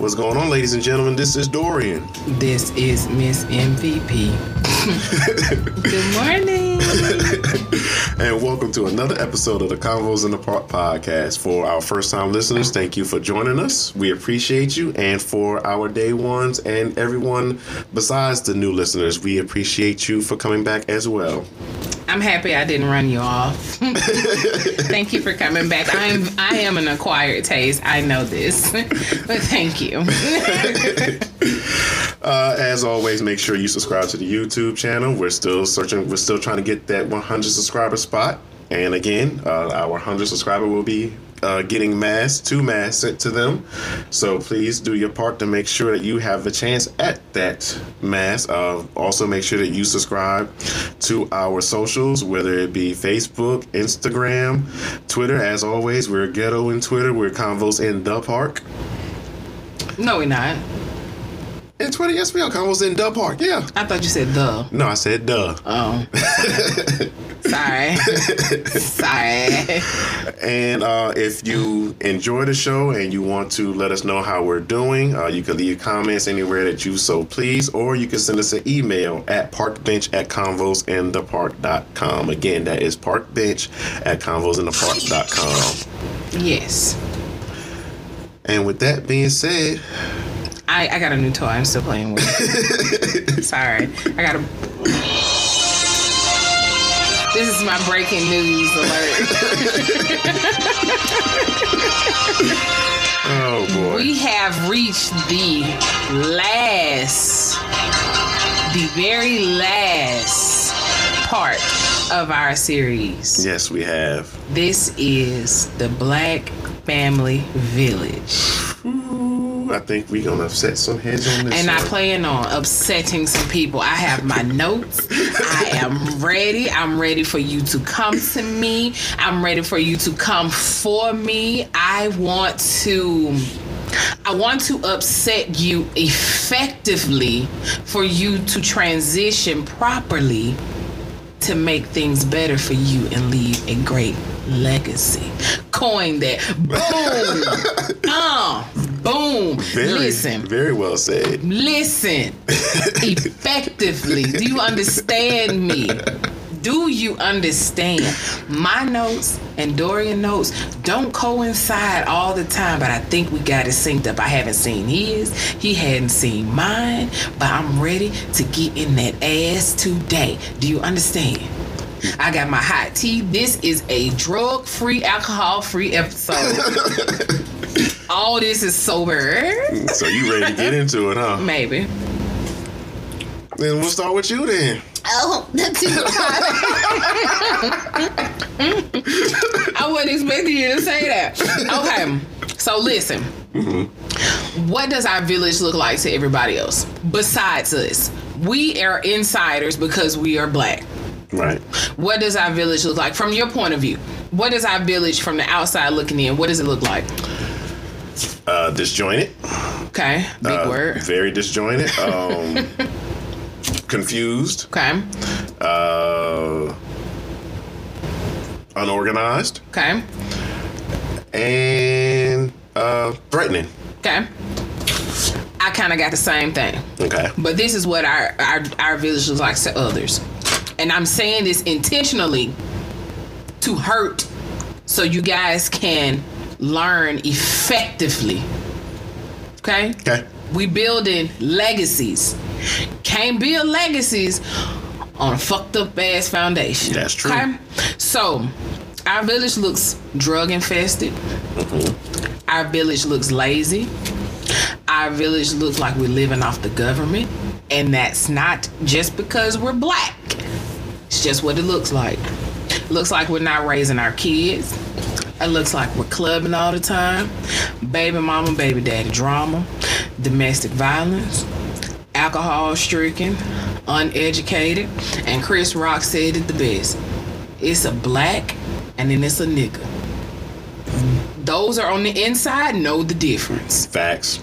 What's going on, ladies and gentlemen? This is Dorian. This is Miss MVP. Good morning. and welcome to another episode of the Convos in the Park podcast. For our first time listeners, thank you for joining us. We appreciate you. And for our day ones and everyone besides the new listeners, we appreciate you for coming back as well. I'm happy I didn't run you off. thank you for coming back. I'm I am an acquired taste. I know this. but thank you. uh, as always, make sure you subscribe to the YouTube channel. We're still searching, we're still trying to get that 100 subscriber spot. And again, uh, our 100 subscriber will be uh, getting masks, two masks sent to them. So please do your part to make sure that you have a chance at that mask. Uh, also, make sure that you subscribe to our socials, whether it be Facebook, Instagram, Twitter. As always, we're ghetto in Twitter. We're Convos in the Park. No, we're not. Yes, we are. Convos in the Park. Yeah. I thought you said the. No, I said duh. Oh. Sorry. Sorry. And uh, if you enjoy the show and you want to let us know how we're doing, uh, you can leave comments anywhere that you so please, or you can send us an email at parkbench at convosinthepark.com. Again, that is parkbench at convosinthepark.com. Yes. And with that being said, I, I got a new toy I'm still playing with. Sorry. I got a. This is my breaking news alert. oh boy. We have reached the last, the very last part of our series. Yes, we have. This is the Black Family Village. I think we're gonna upset some heads on this. And one. I plan on upsetting some people. I have my notes. I am ready. I'm ready for you to come to me. I'm ready for you to come for me. I want to I want to upset you effectively for you to transition properly to make things better for you and leave a great legacy. Coin that. Boom. uh, boom. very, Listen. very well said. Listen effectively. Do you understand me? Do you understand? My notes and Dorian notes don't coincide all the time, but I think we got it synced up. I haven't seen his, he hadn't seen mine, but I'm ready to get in that ass today. Do you understand? I got my hot tea. This is a drug free, alcohol free episode. all this is sober. So you ready to get into it, huh? Maybe. Then we'll start with you then. Oh, that's too I wasn't expecting you to say that. Okay, so listen. Mm-hmm. What does our village look like to everybody else besides us? We are insiders because we are black. Right. What does our village look like from your point of view? What does our village from the outside looking in? What does it look like? Uh, disjointed. Okay, big Uh, word. Very disjointed. Um, confused. Okay, Uh, unorganized. okay, And uh, threatening. okay. I kind of got the same thing. Okay. But this is what our, our our village looks like to others. And I'm saying this intentionally to hurt so you guys can learn effectively. Okay? Okay. We building legacies. Can't build legacies on a fucked up ass foundation. That's true. Okay? So our village looks drug infested. Mm-hmm. Our village looks lazy. Our village looks like we're living off the government. And that's not just because we're black. It's just what it looks like. Looks like we're not raising our kids. It looks like we're clubbing all the time. Baby mama, baby daddy drama, domestic violence, alcohol stricken, uneducated. And Chris Rock said it the best. It's a black and then it's a nigga. Those are on the inside know the difference. Facts.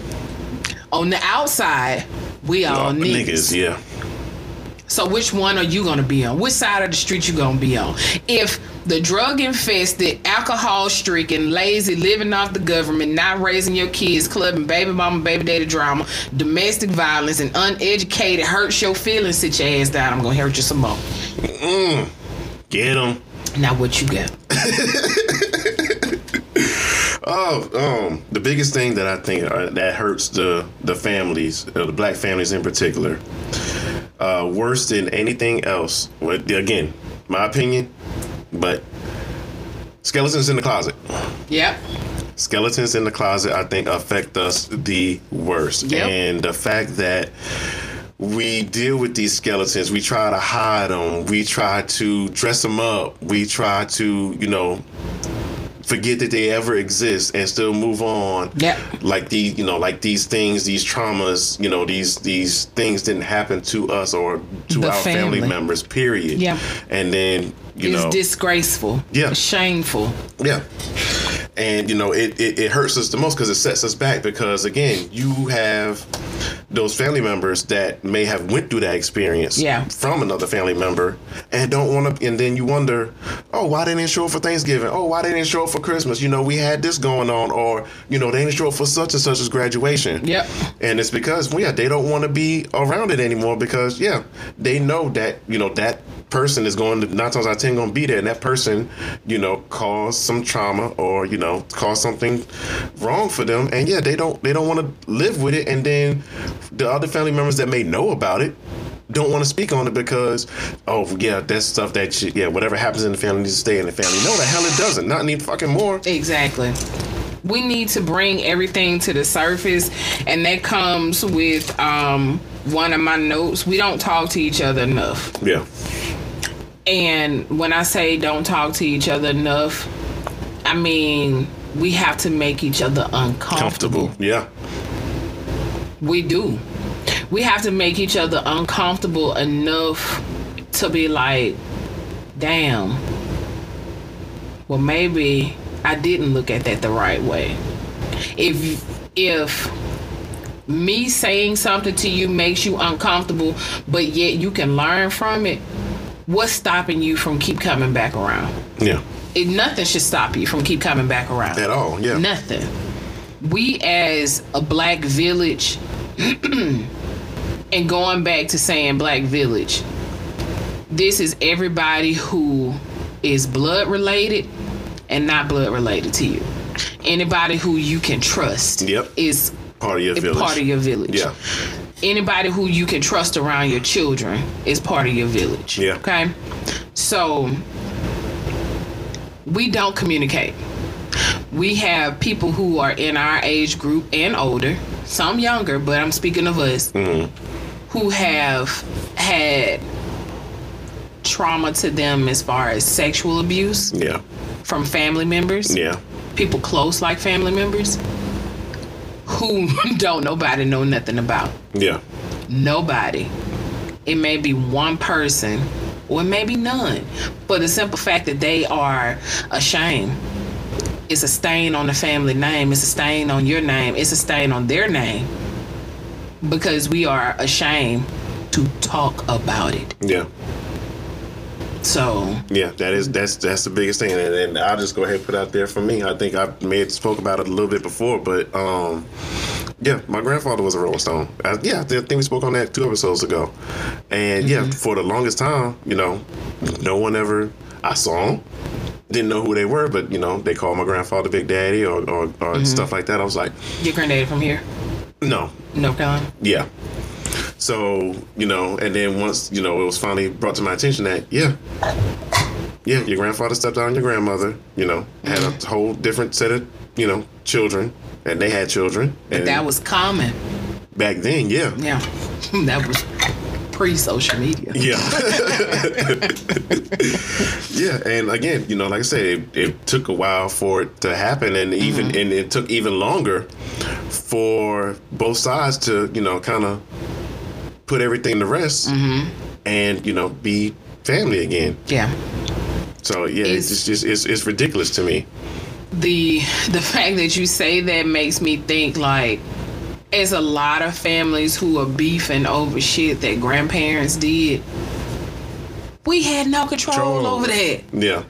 On the outside, we all Uh, niggas. yeah. So which one are you gonna be on? Which side of the street you gonna be on? If the drug infested, alcohol stricken, lazy, living off the government, not raising your kids, clubbing baby mama, baby daddy drama, domestic violence, and uneducated hurts your feelings, sit your ass down. I'm gonna hurt you some more. Get them. Now what you got? Oh, um, the biggest thing that I think uh, that hurts the the families, uh, the black families in particular, uh, worse than anything else. Well, again, my opinion, but skeletons in the closet. Yep. Skeletons in the closet, I think, affect us the worst, Yep. and the fact that we deal with these skeletons, we try to hide them, we try to dress them up, we try to, you know, forget that they ever exist and still move on. Yep. Like the, you know, like these things, these traumas, you know, these these things didn't happen to us or to The our family. family. members. Period. Yeah. And then you it's know, disgraceful. Yeah. Shameful. yeah. And you know it, it, it hurts us the most because it sets us back because again you have those family members that may have went through that experience Yeah. from another family member and don't want to and then you wonder oh why they didn't show up for Thanksgiving oh why they didn't show up for Christmas you know we had this going on or you know they didn't show up for such and such as graduation Yep. and it's because well, yeah they don't want to be around it anymore because yeah they know that you know that person is going to nine times out of ten to be there and that person you know caused some trauma or you know caused something wrong for them and yeah they don't they don't want to live with it and then the other family members that may know about it don't want to speak on it because oh yeah that's stuff that should, yeah whatever happens in the family needs to stay in the family no the hell it doesn't not need fucking more Exactly. We need to bring everything to the surface, and that comes with um, one of my notes. We don't talk to each other enough. yeah And when I say don't talk to each other enough, I mean we have to make each other uncomfortable. comfortable yeah We do. We have to make each other uncomfortable enough to be like, damn, well, maybe I didn't look at that the right way. If, if, me saying something to you makes you uncomfortable, but yet you can learn from it. What's stopping you from keep coming back around? yeah It, nothing should stop you from keep coming back around. at all yeah Nothing. We as a black village, and going back to saying black village, this is everybody who is blood related and not blood related to you. Anybody who you can trust Yep. is part of your village part of your village. yeah Anybody who you can trust around your children is part of your village. Yeah. Okay. So we don't communicate. We have people who are in our age group and older, some younger, but I'm speaking of us, mm-hmm. who have had trauma to them as far as sexual abuse yeah from family members yeah people close like family members who don't nobody know nothing about. yeah Nobody. It may be one person or it may be none. But the simple fact that they are ashamed. It's a stain on the family name. It's a stain on your name. It's a stain on their name. Because we are ashamed to talk about it. yeah So Yeah, that is that's that's the biggest thing, and, and I'll just go ahead and put out there for me. I think I may have spoke about it a little bit before, but um, yeah, my grandfather was a Rolling Stone. I, yeah, I think we spoke on that two episodes ago, and yeah, for the longest time, you know, no one ever I saw them. Didn't know who they were, but you know they called my grandfather Big Daddy or, or, or stuff like that. I was like, your granddaddy from here, no, North Carolina. yeah. So, you know, and then once, you know, it was finally brought to my attention that, yeah, yeah, your grandfather stepped out on your grandmother, you know, had a whole different set of, you know, children, and they had children. And That was common. back then, yeah. Yeah. that was pre social media. Yeah. yeah, and again, you know, like I said, it, it took a while for it to happen, and even mm-hmm. and it took even longer for both sides to, you know, kind of put everything to rest, mm-hmm. and you know, be family again. Yeah. So yeah, It's- it's just it's, it's ridiculous to me. The the fact that you say that makes me think like It's a lot of families who are beefing over shit that grandparents did. We had no control, Control over over that. Yeah.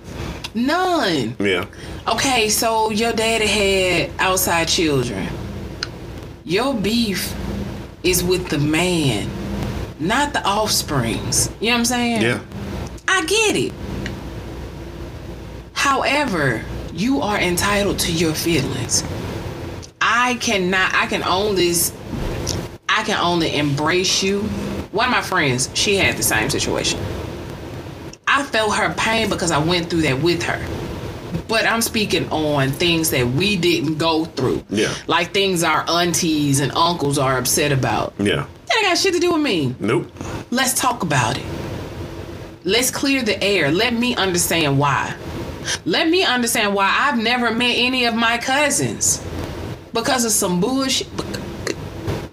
None. Yeah. Okay, so your daddy had outside children. Your beef is with the man, not the offsprings. You know what I'm saying? Yeah. I get it. However, you are entitled to your feelings. I cannot, I can only, I can only embrace you. One of my friends, she had the same situation. I felt her pain because I went through that with her. But I'm speaking on things that we didn't go through. Yeah. Like things our aunties and uncles are upset about. Yeah. That ain't got shit to do with me. Nope. Let's talk about it. Let's clear the air. Let me understand why. Let me understand why I've never met any of my cousins because of some bullshit.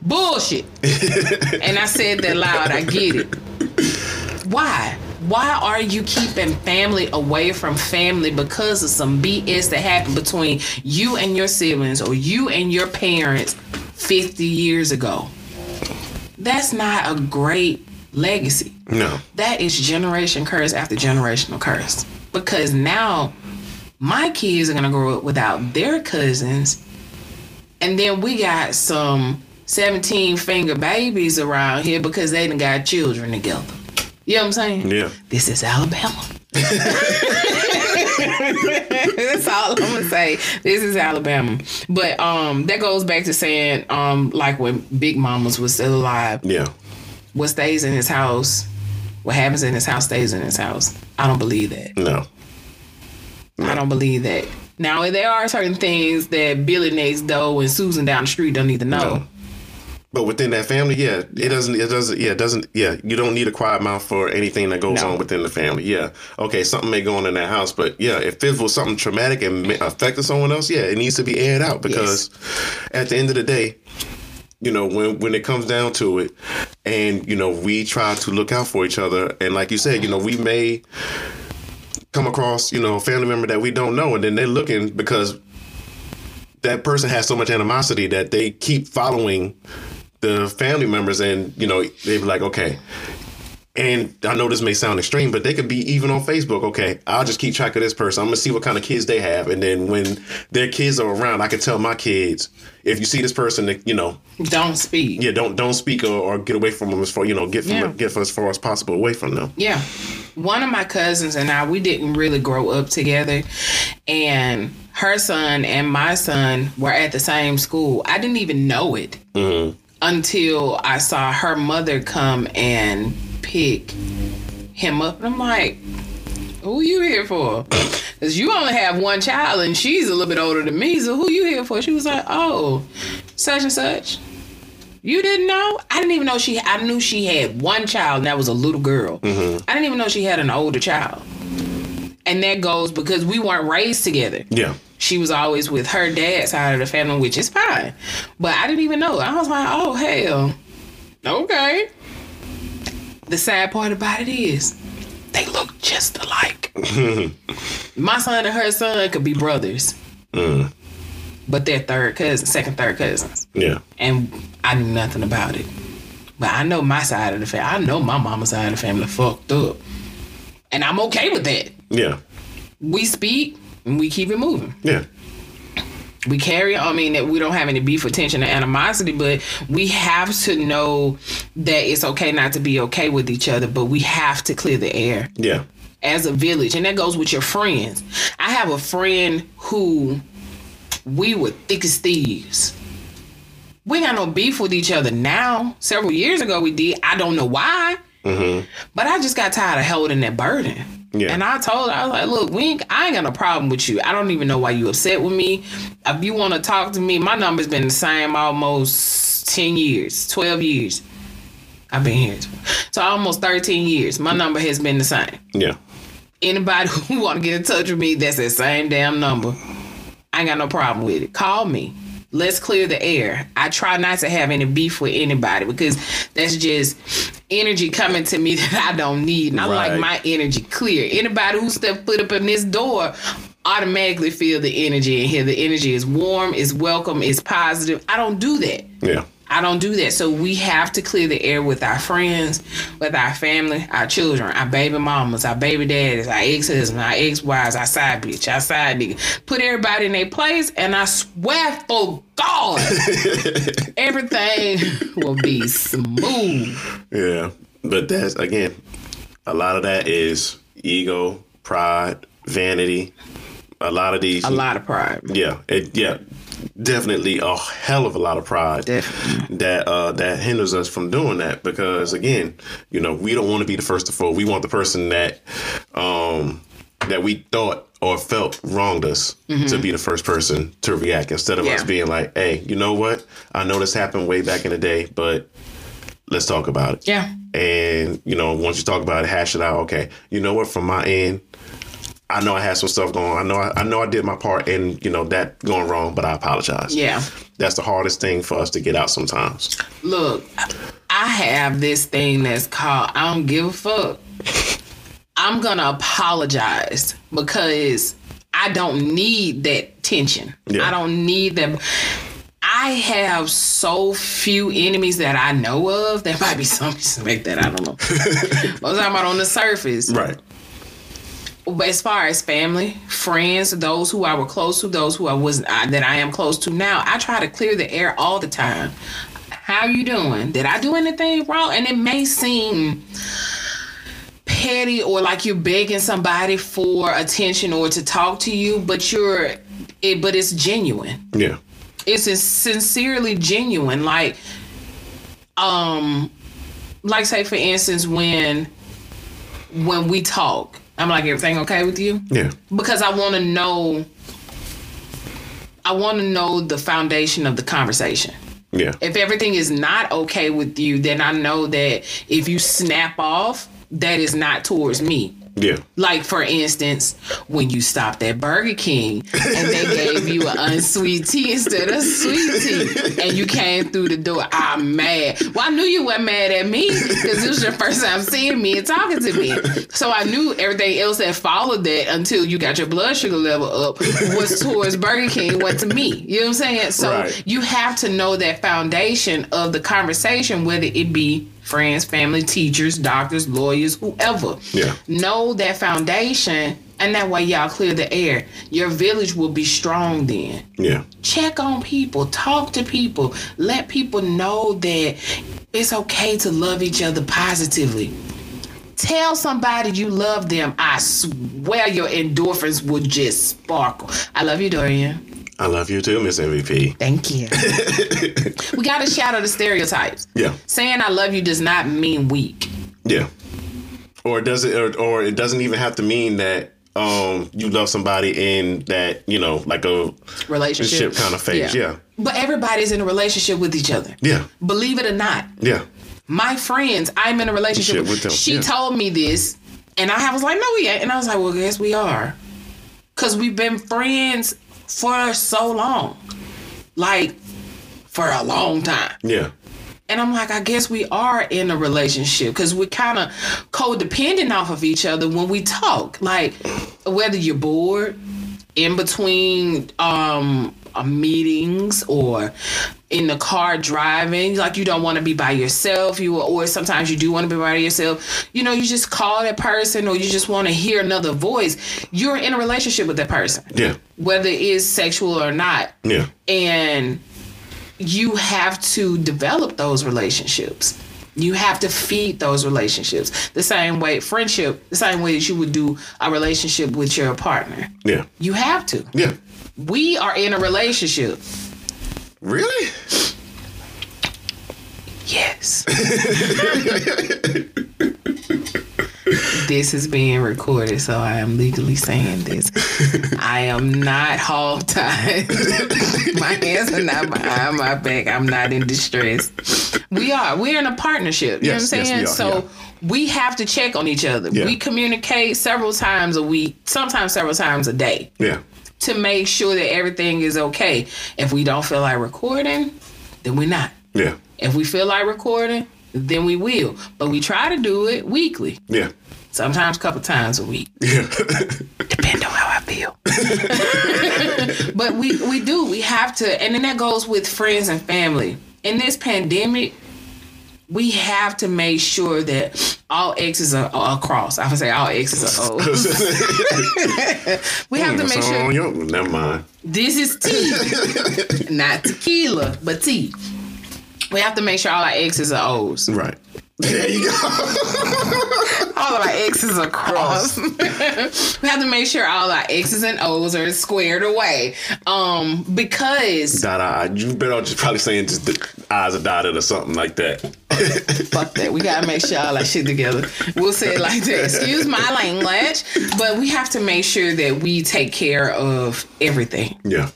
Bullshit. and I said that loud. I get it. Why? Why are you keeping family away from family because of some BS that happened between you and your siblings or you and your parents 50 years ago? That's not a great legacy. No. That is generation curse after generational curse. Because now my kids are gonna grow up without their cousins, and then we got some 17 finger babies around here because they done got children together. You know what I'm saying? Yeah. This is Alabama. That's all I'm gonna say. This is Alabama. But um that goes back to saying um like when Big Mamas was still alive, Yeah. what stays in his house, what happens in his house stays in his house. I don't believe that. No. I don't believe that. Now there are certain things that Billy next door and Susan down the street don't need to know. No. But within that family, yeah, it doesn't. It doesn't. Yeah, it doesn't. Yeah, you don't need a quiet mouth for anything that goes No. on within the family. Yeah, okay, something may go on in that house, but yeah, if it was something traumatic and affected someone else, yeah, it needs to be aired out because at the end of the day, you know, when when it comes down to it, and you know, we try to look out for each other, and like you said, you know, we may come across you know a family member that we don't know, and then they're looking because that person has so much animosity that they keep following the family members and you know they'd be like okay and i know this may sound extreme but they could be even on facebook okay i'll just keep track of this person i'm gonna see what kind of kids they have and then when their kids are around i can tell my kids if you see this person you know Don't speak. yeah don't don't speak or, or get away from them as far you know get from Yeah. get as far as possible away from them Yeah. One of my cousins and I, we didn't really grow up together. And her son and my son were at the same school. I didn't even know it mm-hmm. Until I saw her mother come and pick him up. And I'm like, who you here for? Because you only have one child and she's a little bit older than me. So who you here for? She was like, oh, such and such. You didn't know? I didn't even know she. I knew she had one child, and that was a little girl. Mm-hmm. I didn't even know she had an older child. And that goes because we weren't raised together. yeah She was always with her dad's side of the family, which is fine. But I didn't even know. I was like, oh hell, okay. The sad part about it is, they look just alike. My son and her son could be brothers, mm. but they're third cousins, second, third cousins yeah and I knew nothing about it. But I know my side of the family. I know my mama's side of the family fucked up. And I'm okay with that. Yeah We speak and we keep it moving. yeah We carry. I mean, that we don't have any beef or tension or animosity, but we have to know that it's okay not to be okay with each other, but we have to clear the air yeah as a village. And that goes with your friends. I have a friend who we were thick as thieves. We got no beef with each other now. Several years ago we did. I don't know why. Mm-hmm. But I just got tired of holding that burden. Yeah. And I told her, I was like, look, we ain't, I ain't got no problem with you. I don't even know why you upset with me. If you want to talk to me, my number's been the same almost 10 years, 12 years. I've been here. So almost 13 years. My number has been the same yeah anybody who want to get in touch with me, that's the same damn number. I ain't got no problem with it. Call me. Let's clear the air. I try not to have any beef with anybody because that's just energy coming to me that I don't need. And I like Right. my energy clear. Anybody who step foot up in this door automatically feel the energy in here. The energy is warm, is welcome, is positive. I don't do that. yeah I don't do that. So we have to clear the air with our friends, with our family, our children, our baby mamas, our baby daddies, our ex husbands, our ex wives, our side bitch, our side nigga. Put everybody in their place, and I swear for God, everything will be smooth. Yeah, but that's again, a lot of that is ego, pride, vanity. A lot of these, A lot of pride. yeah, it, yeah, definitely a hell of a lot of pride Definitely. that uh, that hinders us from doing that because again, you know, we don't want to be the first to fall. We want the person that um, that we thought or felt wronged us to be the first person to react instead of us being like, hey, you know what? I know this happened way back in the day, but let's talk about it. Yeah. And you know, once you talk about it, hash it out. Okay, you know what? From my end, I know I had some stuff going. on. I know I, I know I did my part, and you know that going wrong. But I apologize. Yeah. that's the hardest thing for us to get out sometimes. Look, I have this thing that's called I don't give a fuck. I'm gonna apologize because I don't need that tension. Yeah. I don't need them. I have so few enemies that I know of. There might be some like that. I don't know. I'm talking about on the surface. Right. But as far as family, friends, those who I were close to, those who I wasn't, I, that I am close to now, I try to clear the air all the time. How you doing? Did I do anything wrong? And it may seem petty or like you're begging somebody for attention or to talk to you, but you're, it, but it's genuine Yeah. it's sincerely genuine like um like say for instance when when we talk i'm like everything okay with you Yeah. because i want to know i want to know the foundation of the conversation Yeah. if everything is not okay with you then i know that if you snap off that is not towards me Yeah. like for instance, when you stopped at Burger King and they gave you an unsweet tea instead of sweet tea, and you came through the door, I'm mad. Well, I knew you weren't mad at me because it was your first time seeing me and talking to me. So I knew everything else that followed that until you got your blood sugar level up was towards Burger King, went to me. You know what I'm saying? So Right. you have to know that foundation of the conversation, whether it be friends, family, teachers, doctors, lawyers, whoever. Yeah. Know that foundation, and that way y'all clear the air. Your village will be strong then. Yeah. Check on people, talk to people, let people know that it's okay to love each other positively. Tell somebody you love them. I swear your endorphins would just sparkle. I love you, Dorian. I love you too, Miss MVP. Thank you. we got to shatter the stereotypes. Yeah. Saying I love you does not mean weak. Yeah. Or does it or, or it doesn't even have to mean that um you love somebody in that, you know, like a Relationship. Relationship kind of phase, yeah. But everybody's in a relationship with each other. Yeah. Believe it or not. Yeah. My friends, I'm in a relationship Shit with, with them, She yeah. told me this, and I was like, no, we ain't. And I was like, well, guess we are. Because we've been friends for so long. Like, for a long time. Yeah. And I'm like, I guess we are in a relationship because we're kind of codependent off of each other when we talk. Like, whether you're bored in between um, uh, meetings or in the car driving, like you don't want to be by yourself, you or sometimes you do want to be by yourself. You know, you just call that person or you just want to hear another voice. You're in a relationship with that person, Yeah. whether it's sexual or not Yeah. and you have to develop those relationships you have to feed those relationships the same way friendship the same way that you would do a relationship with your partner Yeah. you have to Yeah. we are in a relationship Really? yes this is being recorded so i am legally saying this. I am not hog tied my hands are not behind my back. I'm not in distress. We are. We're in a partnership. You Yes, know what i'm yes, saying we are, so we have to check on each other. Yeah. we communicate several times a week sometimes several times a day Yeah. to make sure that everything is okay. If we don't feel like recording then we're not. Yeah. if we feel like recording, then we will. But we try to do it weekly, Yeah. sometimes a couple times a week, Yeah. depend on how I feel. but we we do. We have to, and then that goes with friends and family. in this pandemic, we have to make sure that all X's are, are across. I would say all X's are O's. we have to make sure yo, never mind. this is tea, not tequila, but tea. We have to make sure all our X's are O's. Right. There you go. All of our X's are crossed. we have to make sure all our X's and O's are squared away. Um, because Dot eye. You better just probably saying just the eyes are dotted or something like that. fuck that. We gotta make sure all our shit together. We'll say it like that. Excuse my language. But we have to make sure that we take care of everything. Yeah.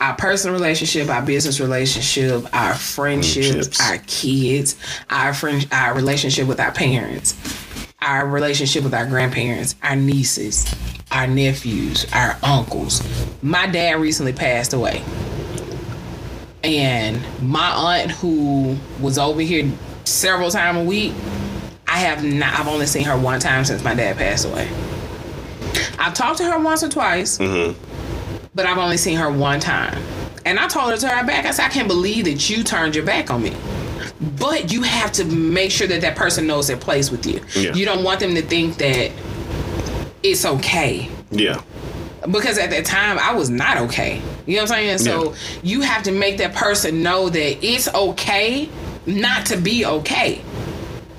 Our personal relationship, our business relationship, our friendships, our kids, our friend, our relationship with our parents, our relationship with our grandparents, our nieces, our nephews, our uncles. My dad recently passed away. And my aunt who was over here several times a week, I have not I've only seen her one time since my dad passed away. I've talked to her once or twice mm-hmm. But I've only seen her one time. And I told her to turn her back. I said, I can't believe that you turned your back on me. But you have to make sure that that person knows their place with you. Yeah. You don't want them to think that it's okay. Yeah. Because at that time, I was not okay. You know what I'm saying? So Yeah. you have to make that person know that it's okay not to be okay.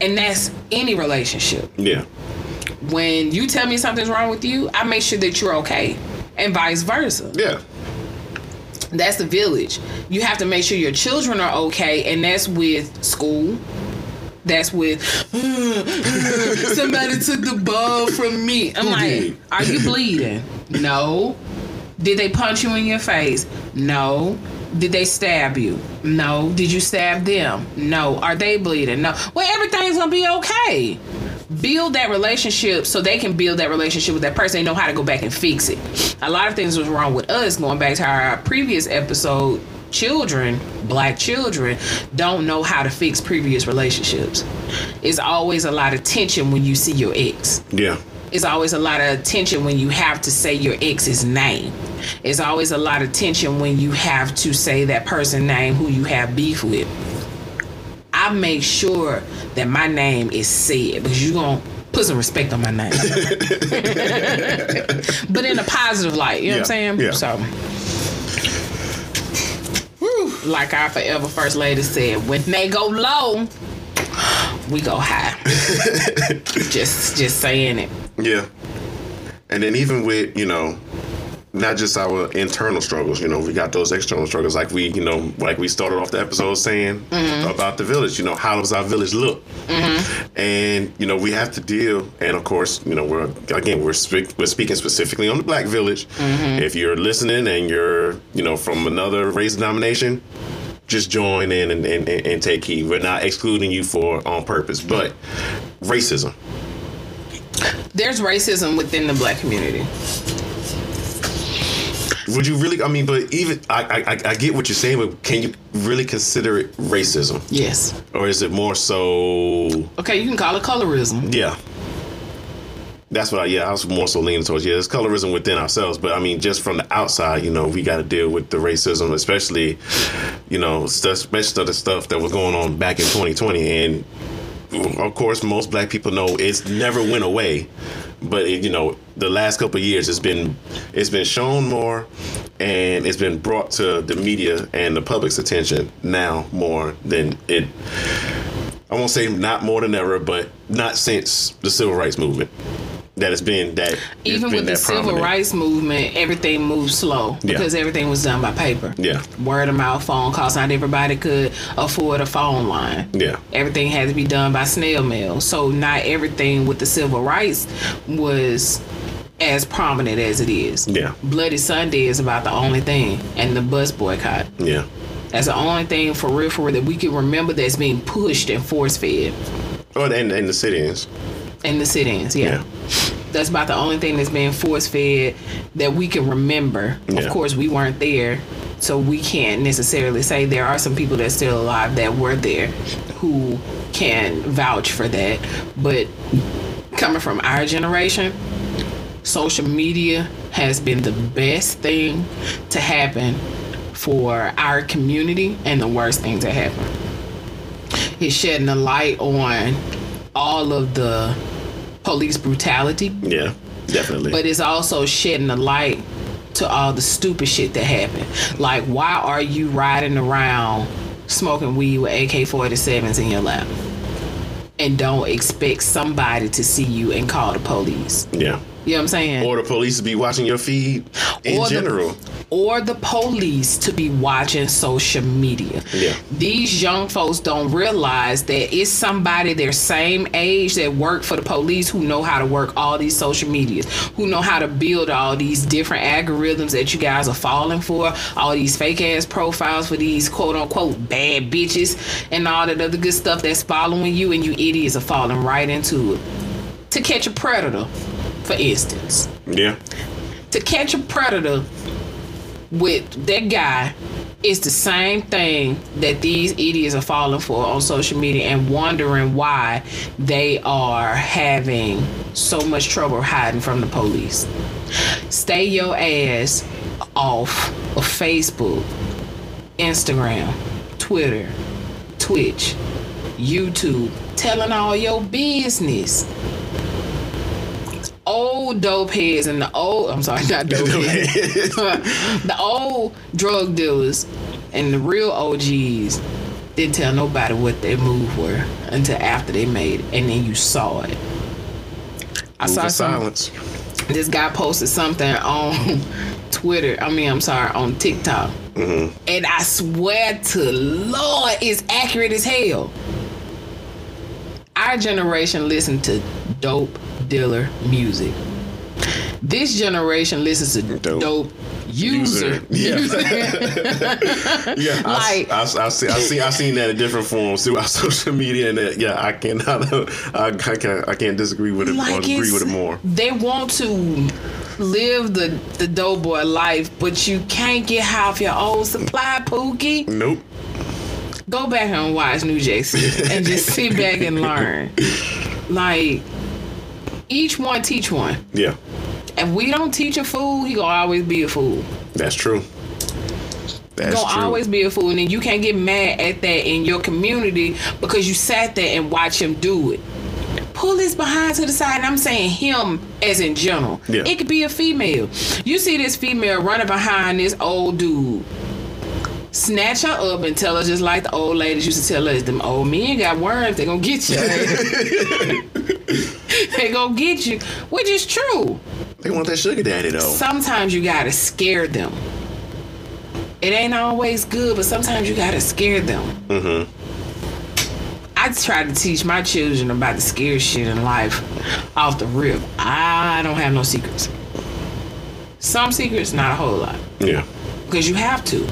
And that's any relationship Yeah. when you tell me something's wrong with you, I make sure that you're okay, and vice versa. Yeah. That's the village. You have to make sure your children are okay, and that's with school. That's with somebody took the ball from me. I'm like, are you bleeding? No. Did they punch you in your face? No. Did they stab you? No. Did you stab them? No. Are they bleeding? No. Well, everything's gonna be okay. Build that relationship so they can build that relationship with that person. They know how to go back and fix it. A lot of things was wrong with us. Going back to our previous episode, children, black children, don't know how to fix previous relationships. It's always a lot of tension when you see your ex. Yeah. It's always a lot of tension when you have to say your ex's name. It's always a lot of tension when you have to say that person name who you have beef with. I make sure that my name is said because you're going to put some respect on my name. but in a positive light, you know what I'm saying? yeah. So, like our forever first lady said, when they go low, we go high. just just saying it. Yeah. And then even with, you know, not just our internal struggles, you know, we got those external struggles like we, you know, like we started off the episode saying mm-hmm. about the village, you know, how does our village look? Mm-hmm. And, you know, we have to deal, and of course, you know, we're, again, we're, speak, we're speaking specifically on the black village. Mm-hmm. If you're listening and you're, you know, from another race denomination, just join in and, and and take heed. We're not excluding you for on purpose, but racism. There's racism within the black community. Would you really? I mean, but even I, I, I- get what you're saying, but can you really consider it racism, Yes. or is it more so? Okay, you can call it colorism. Yeah, that's what I. Yeah, I was more so leaning towards. Yeah, it's colorism within ourselves, but I mean, just from the outside, you know, we got to deal with the racism, especially, you know, especially the stuff that was going on back in 2020, and of course, most black people know it's never went away. But it, you know, the last couple years, it's been it's been shown more, and it's been brought to the media and the public's attention now more than it. I won't say not more than ever, but not since the civil rights movement. That has been that. Even been with the that civil prominent. rights movement, everything moved slow Yeah. because everything was done by paper. Yeah, Word of mouth phone calls. Not everybody could afford a phone line. yeah, Everything had to be done by snail mail. So not everything with the civil rights was as prominent as it is. yeah, Bloody Sunday is about the only thing, and the bus boycott. yeah, That's the only thing for real, for real that we can remember that's being pushed and force fed oh, and and the sit-ins. in the sit-ins. Yeah. Yeah. That's about the only thing that's being force fed that we can remember. Yeah. Of course, we weren't there, so we can't necessarily say there are some people that's still alive that were there who can vouch for that. But coming from our generation, social media has been the best thing to happen for our community and the worst thing to happen. It's shedding a light on all of the police brutality, Yeah, definitely. but it's also shedding a light to all the stupid shit that happened. Like, why are you riding around smoking weed with AK 47s in your lap? And don't expect somebody to see you and call the police. yeah. You know what I'm saying? Or the police be watching your feed in Or the- general. Or the police to be watching social media. Yeah. These young folks don't realize that it's somebody their same age that work for the police who know how to work all these social medias, who know how to build all these different algorithms that you guys are falling for, all these fake ass profiles for these quote unquote bad bitches and all that other good stuff that's following you and you idiots are falling right into it. To catch a predator, for instance Yeah. to catch a predator with that guy it's the same thing that these idiots are falling for on social media and wondering why they are having so much trouble hiding from the police. Stay your ass off of Facebook, Instagram, Twitter, Twitch, YouTube, telling all your business old dope heads and the old I'm sorry, not dope heads. the old drug dealers and the real OGs didn't tell nobody what their move were until after they made it and then you saw it. I Move saw silence. this guy posted something on Twitter. I mean, I'm sorry, on TikTok. Mm-hmm. And I swear to Lord, it's accurate as hell. Our generation listened to dope dealer music. This generation listens to Dope. dope, user, Yeah. music. Yeah, I, Like- I, I, I see, I see, I seen that in different forms throughout social media, and that, yeah, I cannot, I, I can't, I can't disagree with it or agree with it more. They want to live the the dope boy life, but you can't get high off your old supply, Pookie. Nope. Go back and watch New City and just sit back and learn. Like each one teach one. Yeah, If we don't teach a fool, he gonna always be a fool. that's true. That's gonna true. always be a fool, and then you can't get mad at that in your community because you sat there and watched him do it. Pull his behind to the side, and I'm saying him as in general. Yeah. It could be a female. You see this female running behind this old dude. Snatch her up and tell her just like the old ladies used to tell us, them old men got worms, they gonna get you. they gonna get you. Which is true. They want that sugar daddy though. Sometimes you gotta scare them. It ain't always good, but sometimes you gotta scare them. Mm-hmm. I try to teach my children about the scary shit in life off the rip. I don't have no secrets. Some secrets, not a whole lot. Yeah. Because you have to.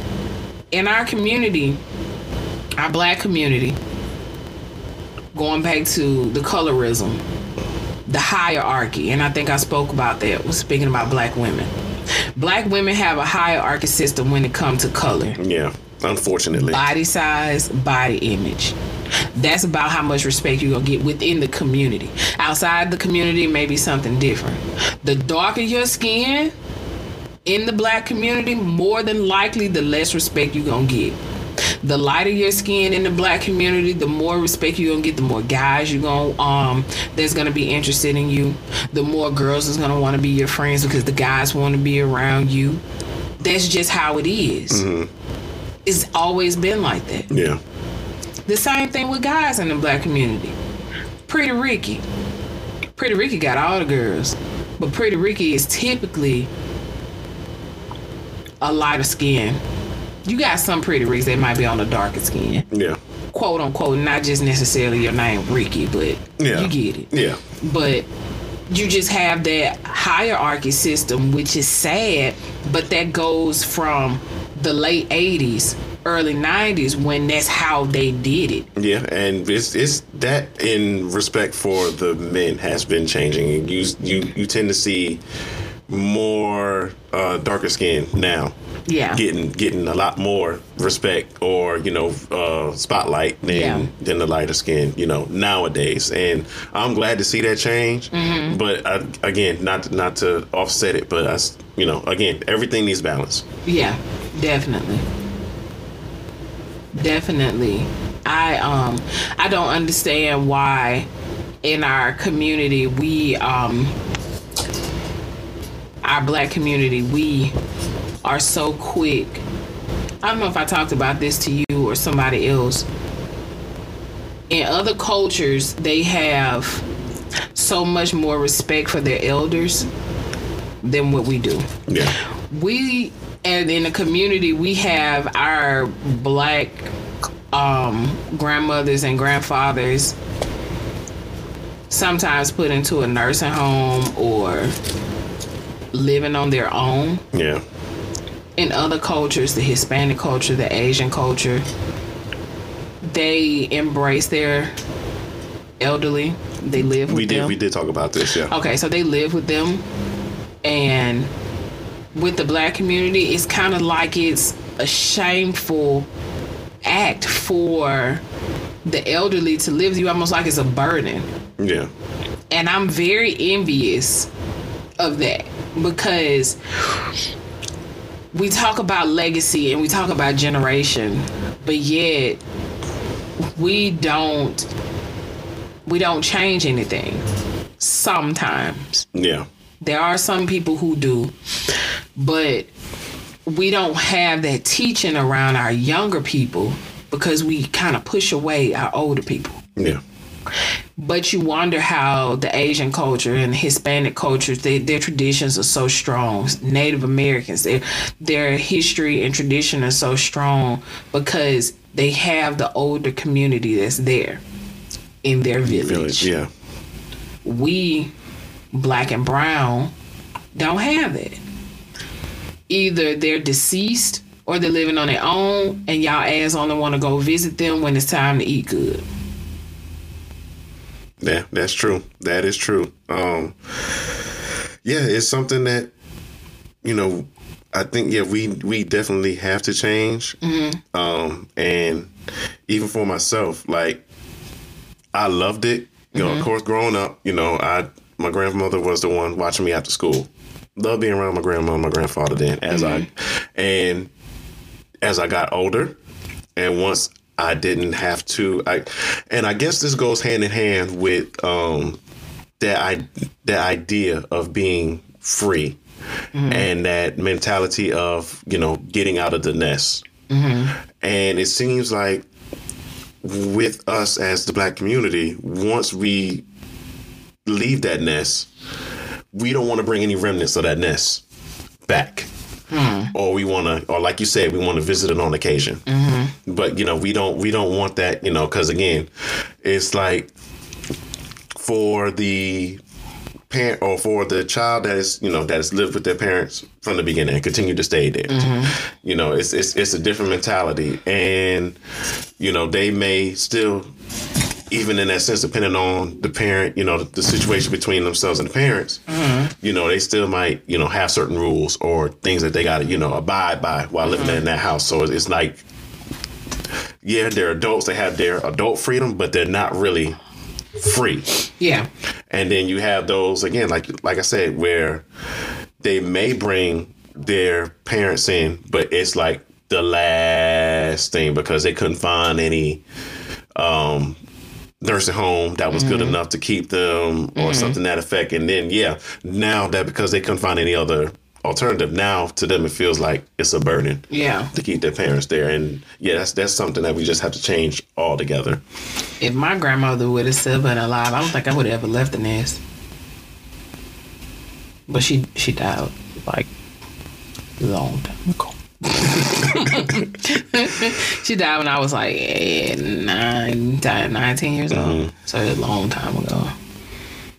In our community, our black community, going back to the colorism, the hierarchy, and I think I spoke about that was speaking about black women. Black women have a hierarchy system when it comes to color Yeah. Unfortunately. body size, body image. That's about how much respect you're gonna get within the community. Outside the community, maybe something different. The darker your skin in the black community, more than likely, the less respect you're gonna get. The lighter your skin in the black community, the more respect you're gonna get, the more guys you're gonna um that's gonna be interested in you. The more girls is gonna wanna be your friends because the guys wanna be around you. That's just how it is. It's always been like that. Yeah. The same thing with guys in the black community. Pretty Ricky. Pretty Ricky got all the girls. But Pretty Ricky is typically a lighter skin. You got some Pretty Ricks that might be on the darker skin. Yeah. Quote unquote, not just necessarily your name Ricky, but Yeah. you get it. Yeah. But you just have that hierarchy system, which is sad, but that goes from the late 80s, early 90s when that's how they did it. Yeah, and it's it's that in respect for the men has been changing. You you you tend to see more uh, darker skin now. Yeah. Getting getting a lot more respect or you know uh, spotlight than Yeah. than the lighter skin you know nowadays, and I'm glad to see that change. Mm-hmm. But I, again, not not to offset it, but I you know again everything needs balance. Yeah. Definitely. Definitely. I um I don't understand why in our community we um our black community we are so quick. I don't know if I talked about this to you or somebody else. In other cultures, they have so much more respect for their elders than what we do Yeah. we and in the community we have our black um grandmothers and grandfathers sometimes put into a nursing home or living on their own Yeah. in other cultures the hispanic culture the asian culture they embrace their elderly they live with We did them we did talk about this, yeah. Okay, so they live with them, and with the black community, it's kind of like it's a shameful act for the elderly to live with you, almost like it's a burden. Yeah. And I'm very envious of that because we talk about legacy and we talk about generation, but yet we don't we don't change anything sometimes. Yeah. There are some people who do, but we don't have that teaching around our younger people because we kind of push away our older people. Yeah. But you wonder how the Asian culture and Hispanic cultures, they, their traditions are so strong. Native Americans, their their history and tradition are so strong because they have the older community that's there in their village. Village. Yeah. We, black and brown, don't have it. Either they're deceased or they're living on their own, and y'all ass only want to go visit them when it's time to eat good. Yeah, that's true. That is true. Um yeah, it's something that you know, I think yeah, we we definitely have to change. Um and even for myself, like I loved it. You know, of course growing up, you know, I my grandmother was the one watching me after school. Love being around my grandma and my grandfather then as I and as I got older and once I didn't have to I and I guess this goes hand in hand with um that I that idea of being free and that mentality of, you know, getting out of the nest. And it seems like with us as the black community, once we leave that nest, we don't want to bring any remnants of that nest back. Hmm. Or we want to, or like you said, we want to visit it on occasion. Mm-hmm. But you know, we don't, we don't want that, you know, because again, it's like for the parent or for the child that is, you know, that has lived with their parents from the beginning and continue to stay there. Mm-hmm. You know, it's it's it's a different mentality, and you know, they may still even in that sense, depending on the parent, you know, the, the situation between themselves and the parents, you know, they still might, you know, have certain rules or things that they got to, you know, abide by while living in that house. So it's like, yeah, they're adults, they have their adult freedom, but they're not really free. Yeah. And then you have those again, like like I said, where they may bring their parents in, but it's like the last thing because they couldn't find any um nursing home that was good mm-hmm. enough to keep them or mm-hmm. something that effect. And then yeah, now that because they couldn't find any other alternative, now to them it feels like it's a burden Yeah. to keep their parents there. And yeah, that's that's something that we just have to change altogether. If my grandmother would have still been alive, I don't think I would have ever left the nest. But she she died like a long time ago. she died when I was like nine, died 19 years old. So a long time ago.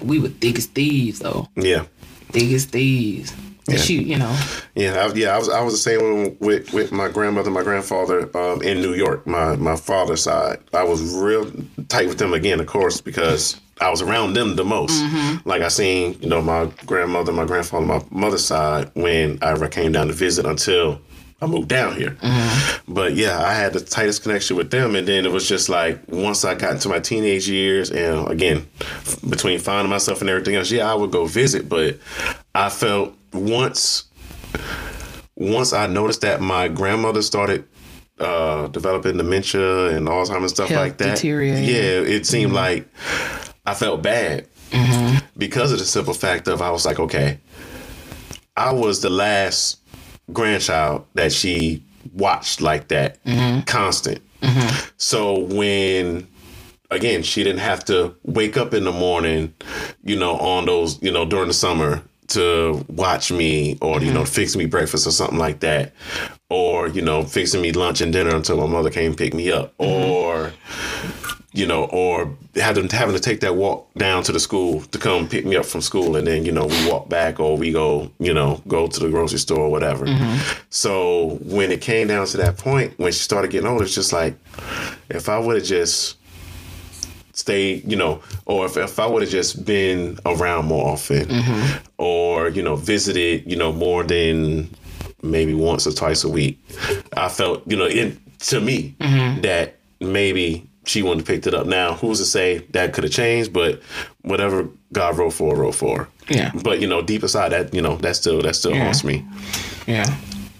We were thick as thieves though. Yeah. Thick as thieves. Yeah. she, you know, Yeah, I, yeah, I was I was the same with with my grandmother, my grandfather um, in New York, my my father's side. I was real tight with them again, of course, because I was around them the most. Like I seen, you know, my grandmother, my grandfather, my mother's side when I ever came down to visit until I moved down here. Mm-hmm. But yeah, I had the tightest connection with them, and then it was just like once I got into my teenage years, and again, f- between finding myself and everything else, yeah, I would go visit, but I felt once once I noticed that my grandmother started uh, developing dementia and Alzheimer's stuff Health like that, yeah, it seemed mm-hmm. like I felt bad mm-hmm. because of the simple fact of I was like, okay, I was the last grandchild that she watched like that, mm-hmm. constant. Mm-hmm. So when again, she didn't have to wake up in the morning, you know, on those, you know, during the summer to watch me or, you know, mm-hmm. fix me breakfast or something like that. Or, you know, fixing me lunch and dinner until my mother came pick me up. Mm-hmm. Or, you know, or having having to take that walk down to the school to come pick me up from school, and then you know we walk back or we go, you know, go to the grocery store or whatever. Mm-hmm. So when it came down to that point, when she started getting older, it's just like if I would have just stayed, you know, or if, if I would have just been around more often, mm-hmm. or you know, visited, you know, more than maybe once or twice a week, I felt, you know, in to me mm-hmm. that maybe she wouldn't have picked it up. Now, who's to say that could have changed? But whatever God wrote for, wrote for. Yeah. But you know, deep inside that, you know, that still that still Yeah. haunts me. Yeah,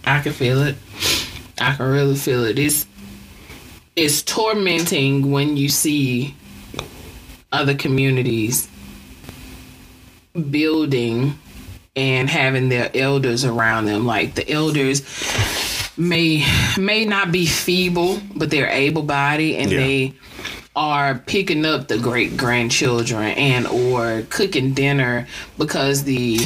I can feel it. I can really feel it. It's it's tormenting when you see other communities building and having their elders around them. Like the elders may may not be feeble, but they're able bodied and Yeah. they are picking up the great grandchildren and or cooking dinner because the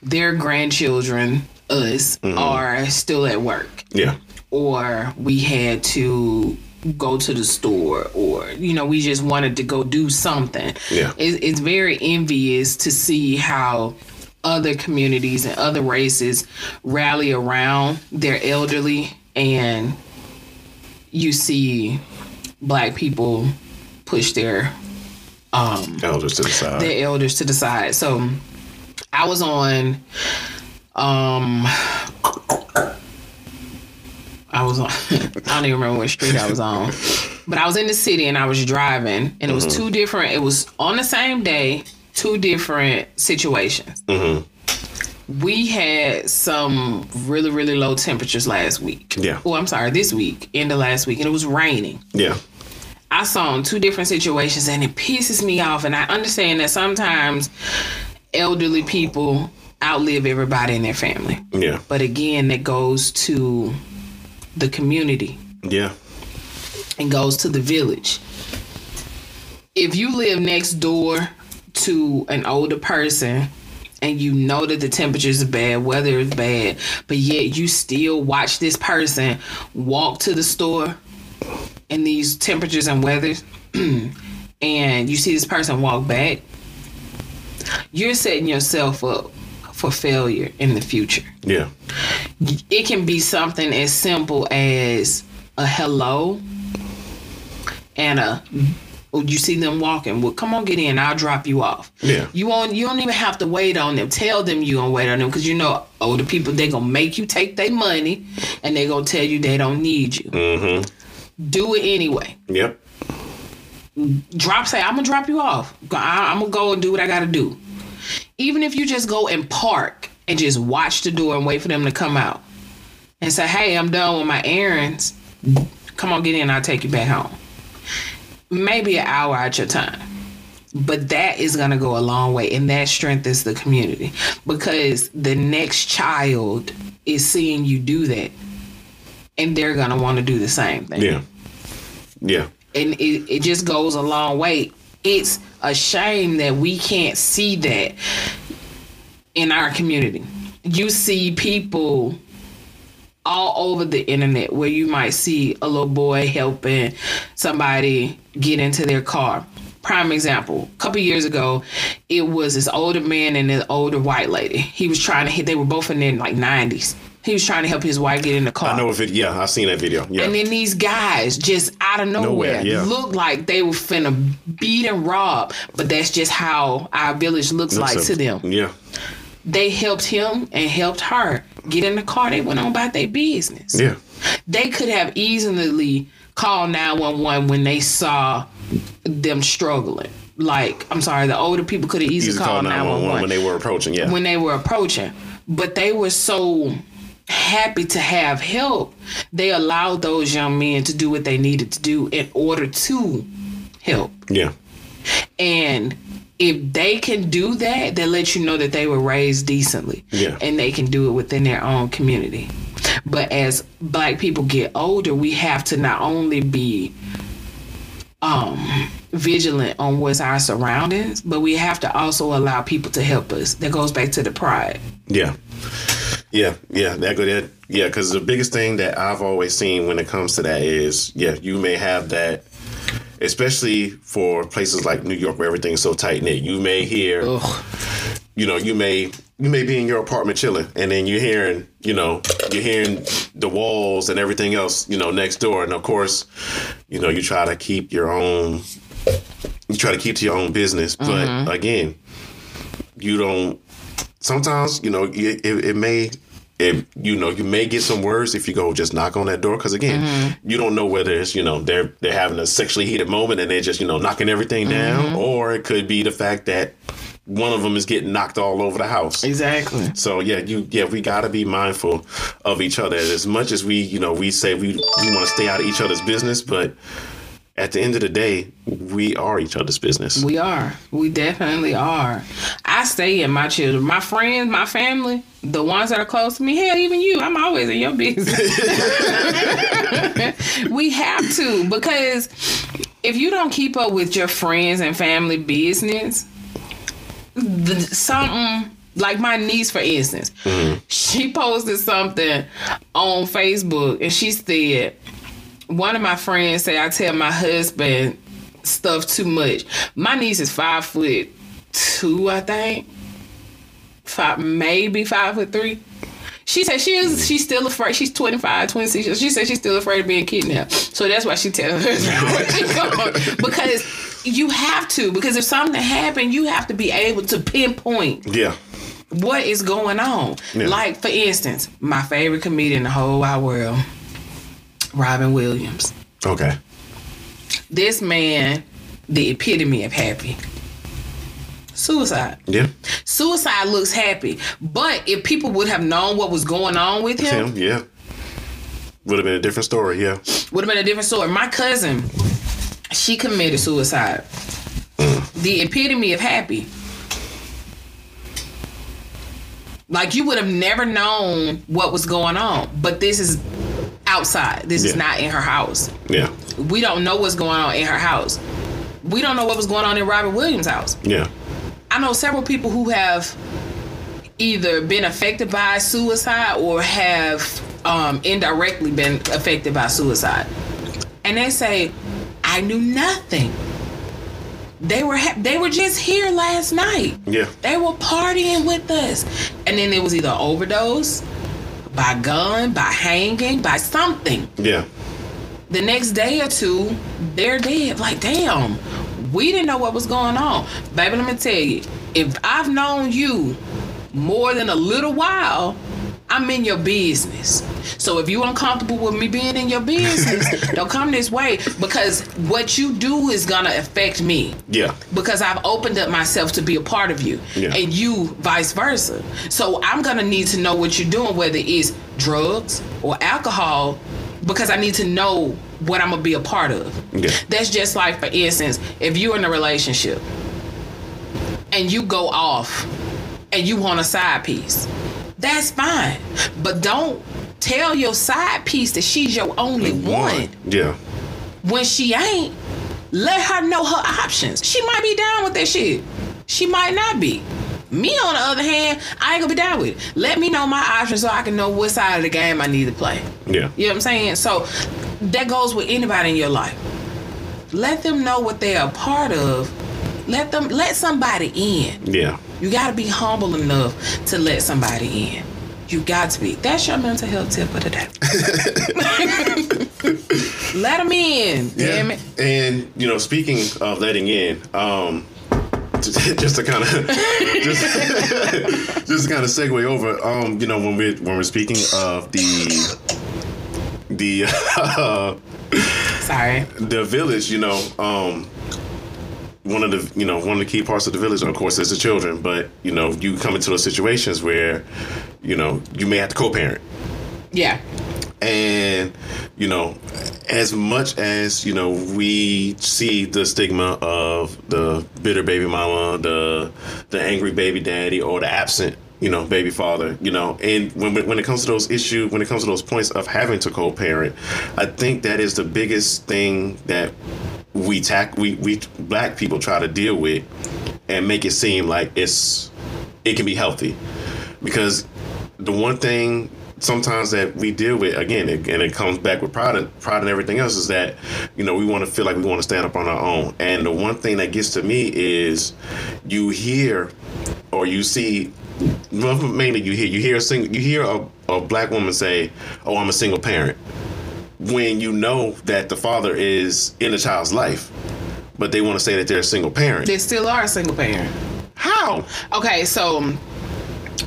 their grandchildren us mm-hmm. are still at work Yeah. or we had to go to the store or you know we just wanted to go do something Yeah. it, it's very envious to see how other communities and other races rally around their elderly and you see black people push their Elders to the side. their elders to the side. So I was on um I was on I don't even remember what street I was on. But I was in the city and I was driving and it was two different it was on the same day, two different situations. Mm-hmm. We had some really, really low temperatures last week. Yeah. Oh, I'm sorry, this week, end of last week, and it was raining. yeah. I saw in two different situations and it pisses me off. And I understand that sometimes elderly people outlive everybody in their family. Yeah. But again, that goes to the community Yeah. and goes to the village. If you live next door to an older person and you know that the temperatures are bad, weather is bad, but yet you still watch this person walk to the store in these temperatures and weathers, and you see this person walk back, you're setting yourself up for failure in the future. Yeah. it can be something as simple as a hello and a oh, you see them walking. Well come on get in. I'll drop you off. Yeah. you won't you don't even have to wait on them. Tell them you gonna wait on them because you know older people they gonna make you take their money and they gonna tell you they don't need you. Mm-hmm. do it anyway. Yep. drop say i'm gonna drop you off. I, i'm gonna go and do what i gotta do even if you just go and park and just watch the door and wait for them to come out and say hey i'm done with my errands come on get in i'll take you back home maybe an hour out your time but that is going to go a long way and that strengthens the community because the next child is seeing you do that and they're going to want to do the same thing Yeah. Yeah. and it, it just goes a long way. It's a shame that we can't see that in our community. You see people all over the internet where you might see a little boy helping somebody get into their car. Prime example, a couple years ago, it was this older man and an older white lady. He was trying to hit, they were both in their like 90s. He was trying to help his wife get in the car. I know if it. Yeah, I've seen that video. Yeah. And then these guys just out of nowhere, Nowhere, yeah. look like they were finna beat and rob. But that's just how our village looks like to them. Yeah. They helped him and helped her get in the car. They went on about their business. Yeah. They could have easily called 911 when they saw them struggling. Like, I'm sorry, the older people could have easily called 911 911 when they were approaching. Yeah. when they were approaching, but they were so happy to have help, they allowed those young men to do what they needed to do in order to help. Yeah. And if they can do that, that lets you know that they were raised decently. Yeah. And they can do it within their own community. But as black people get older, we have to not only be um vigilant on what's our surroundings, but we have to also allow people to help us. That goes back to the pride. Yeah. Yeah, yeah, that go that yeah, because the biggest thing that I've always seen when it comes to that is, yeah, you may have that, especially for places like New York where everything's so tight knit. You may hear, Ugh. you know, you may you may be in your apartment chilling, and then you're hearing, you know, you're hearing the walls and everything else, you know, next door, and of course, you know, you try to keep your own, you try to keep to your own business, but mm-hmm. again, you don't sometimes you know it, it, it may it, you know you may get some words if you go just knock on that door. Because again mm-hmm. you don't know whether it's you know they're they're having a sexually heated moment and they're just you know knocking everything mm-hmm. down. Or it could be the fact that one of them is getting knocked all over the house. Exactly. so yeah you yeah we got to be mindful of each other. As much as we you know we say we we want to stay out of each other's business but at the end of the day we are each other's business We are. We definitely are. I stay in my children, my friends, my family, the ones that are close to me. Hell, even you. I'm always in your business. we have to because if you don't keep up with your friends and family business, the, something like my niece, for instance, mm-hmm. she posted something on Facebook and she said, one of my friends say I tell my husband stuff too much. My niece is five foot two, I think. Five, maybe five foot three. She said she is. She's still afraid. She's 25, 26. She said she's still afraid of being kidnapped. So that's why she tells her where she going. because you have to. Because if something happened, you have to be able to pinpoint yeah what is going on. Yeah. Like for instance, my favorite comedian in the whole wide world, Robin Williams. okay This man, the epitome of happy. Suicide. yeah Suicide looks happy, but if people would have known what was going on with him, him, yeah. Would have been a different story, yeah. would have been a different story. My cousin, she committed suicide. Mm. The epitome of happy. Like you would have never known what was going on, but this is outside. This is not in her house. Yeah. We don't know what's going on in her house. We don't know what was going on in Robert Williams' house. Yeah. I know several people who have either been affected by suicide or have um, indirectly been affected by suicide. And they say, I knew nothing. They were ha- they were just here last night. Yeah. They were partying with us. And then it was either overdose, by gun, by hanging, by something Yeah. the next day or two, they're dead. Like, damn, we didn't know what was going on. Baby, let me tell you, if I've known you more than a little while, I'm in your business. So if you're uncomfortable with me being in your business, don't come this way because what you do is gonna affect me Yeah. because I've opened up myself to be a part of you, Yeah. and you vice versa. So I'm gonna need to know what you're doing, whether it's drugs or alcohol, because I need to know what I'm gonna be a part of. Yeah. That's just like, for instance, if you're in a relationship and you go off and you want a side piece, that's fine, but don't tell your side piece that she's your only one Yeah. when she ain't, let her know her options. She might be down with that shit. She might not be. Me, on the other hand, I ain't gonna be down with it. Let me know my options so I can know what side of the game I need to play. Yeah. You know what I'm saying? So that goes with anybody in your life. Let them know what they're a part of. Let them let somebody in. Yeah. You gotta be humble enough to let somebody in. You got to be. That's your mental health tip of the day. let them in. Damn it. And you know, speaking of letting in, um, just to kind of just just to kind of segue over, um, you know, when we're when we're speaking of the the Sorry. the village, you know, um, one of the you know one of the key parts of the village, of course, is the children. But you know, you come into those situations where you know you may have to co-parent. Yeah. And you know, as much as you know, we see the stigma of the bitter baby mama, the the angry baby daddy, or the absent you know, baby father, you know, and when when it comes to those issues, when it comes to those points of having to co-parent, I think that is the biggest thing that we tack we we black people try to deal with and make it seem like it's it can be healthy. Because the one thing sometimes that we deal with again it, and it comes back with pride and pride and everything else is that you know we want to feel like we want to stand up on our own. And the one thing that gets to me is you hear or you see mainly you hear you hear a single you hear a, a black woman say oh i'm a single parent when you know that the father is in the child's life but they want to say that they're a single parent They still are a single parent. how Okay, so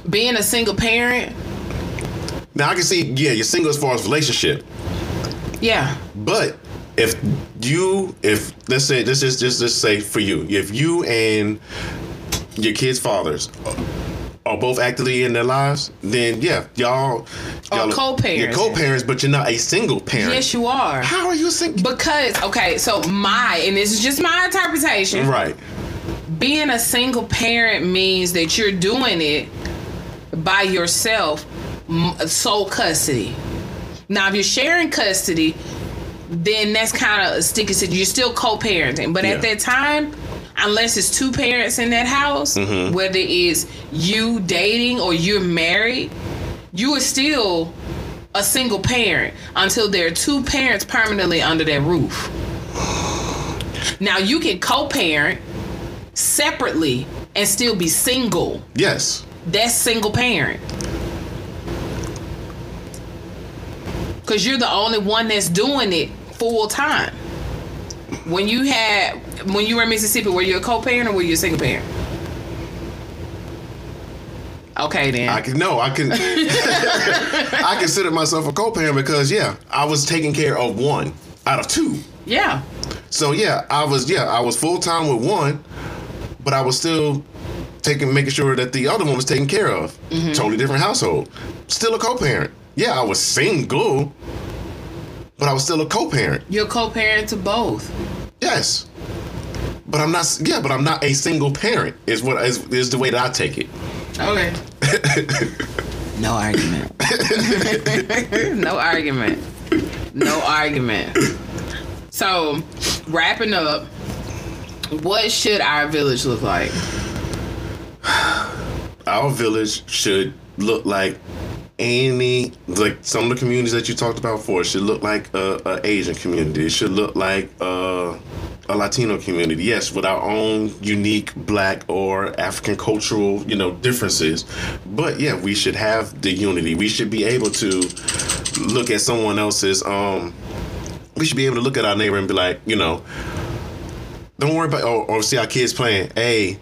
being a single parent, now i can see yeah you're single as far as relationship yeah. But if you, if let's say, let's just just just say for you, if you and your kids' fathers are both actively in their lives, then yeah, y'all, Are y'all co-parents. You're co-parents, but you're not a single parent. Yes, you are. How are you single? Because okay, so my and this is just my interpretation. Right. Being a single parent means that you're doing it by yourself, sole custody. Now, if you're sharing custody, then that's kind of a sticky situation. You're still co-parenting, but Yeah. at that time, unless it's two parents in that house, Mm-hmm. whether it's you dating or you're married, you are still a single parent until there are two parents permanently under that roof. Now you can co-parent separately and still be single. Yes. That's single parent. Cause you're the only one that's doing it full time. When you had when you were in Mississippi, were you a co-parent or were you a single parent? Okay then. I can no, I can. I consider myself a co-parent because yeah, I was taking care of one out of two. yeah. So yeah, I was yeah, I was full time with one, but I was still taking making sure that the other one was taken care of. Mm-hmm. Totally different household. Still a co-parent. Yeah, I was single, but I was still a co-parent. You're a co-parent to both. Yes. But I'm not yeah, but I'm not a single parent. Is what is, is the way that I take it. Okay. no argument. no argument. No argument. So, wrapping up, what should our village look like? Our village should look like any like some of the communities that you talked about before should look like a, a Asian community. It should look like a, a Latino community. Yes, with our own unique Black or African cultural you know differences, but yeah, we should have the unity. We should be able to look at someone else's. um We should be able to look at our neighbor and be like, you know, don't worry about or, or see our kids playing. Hey,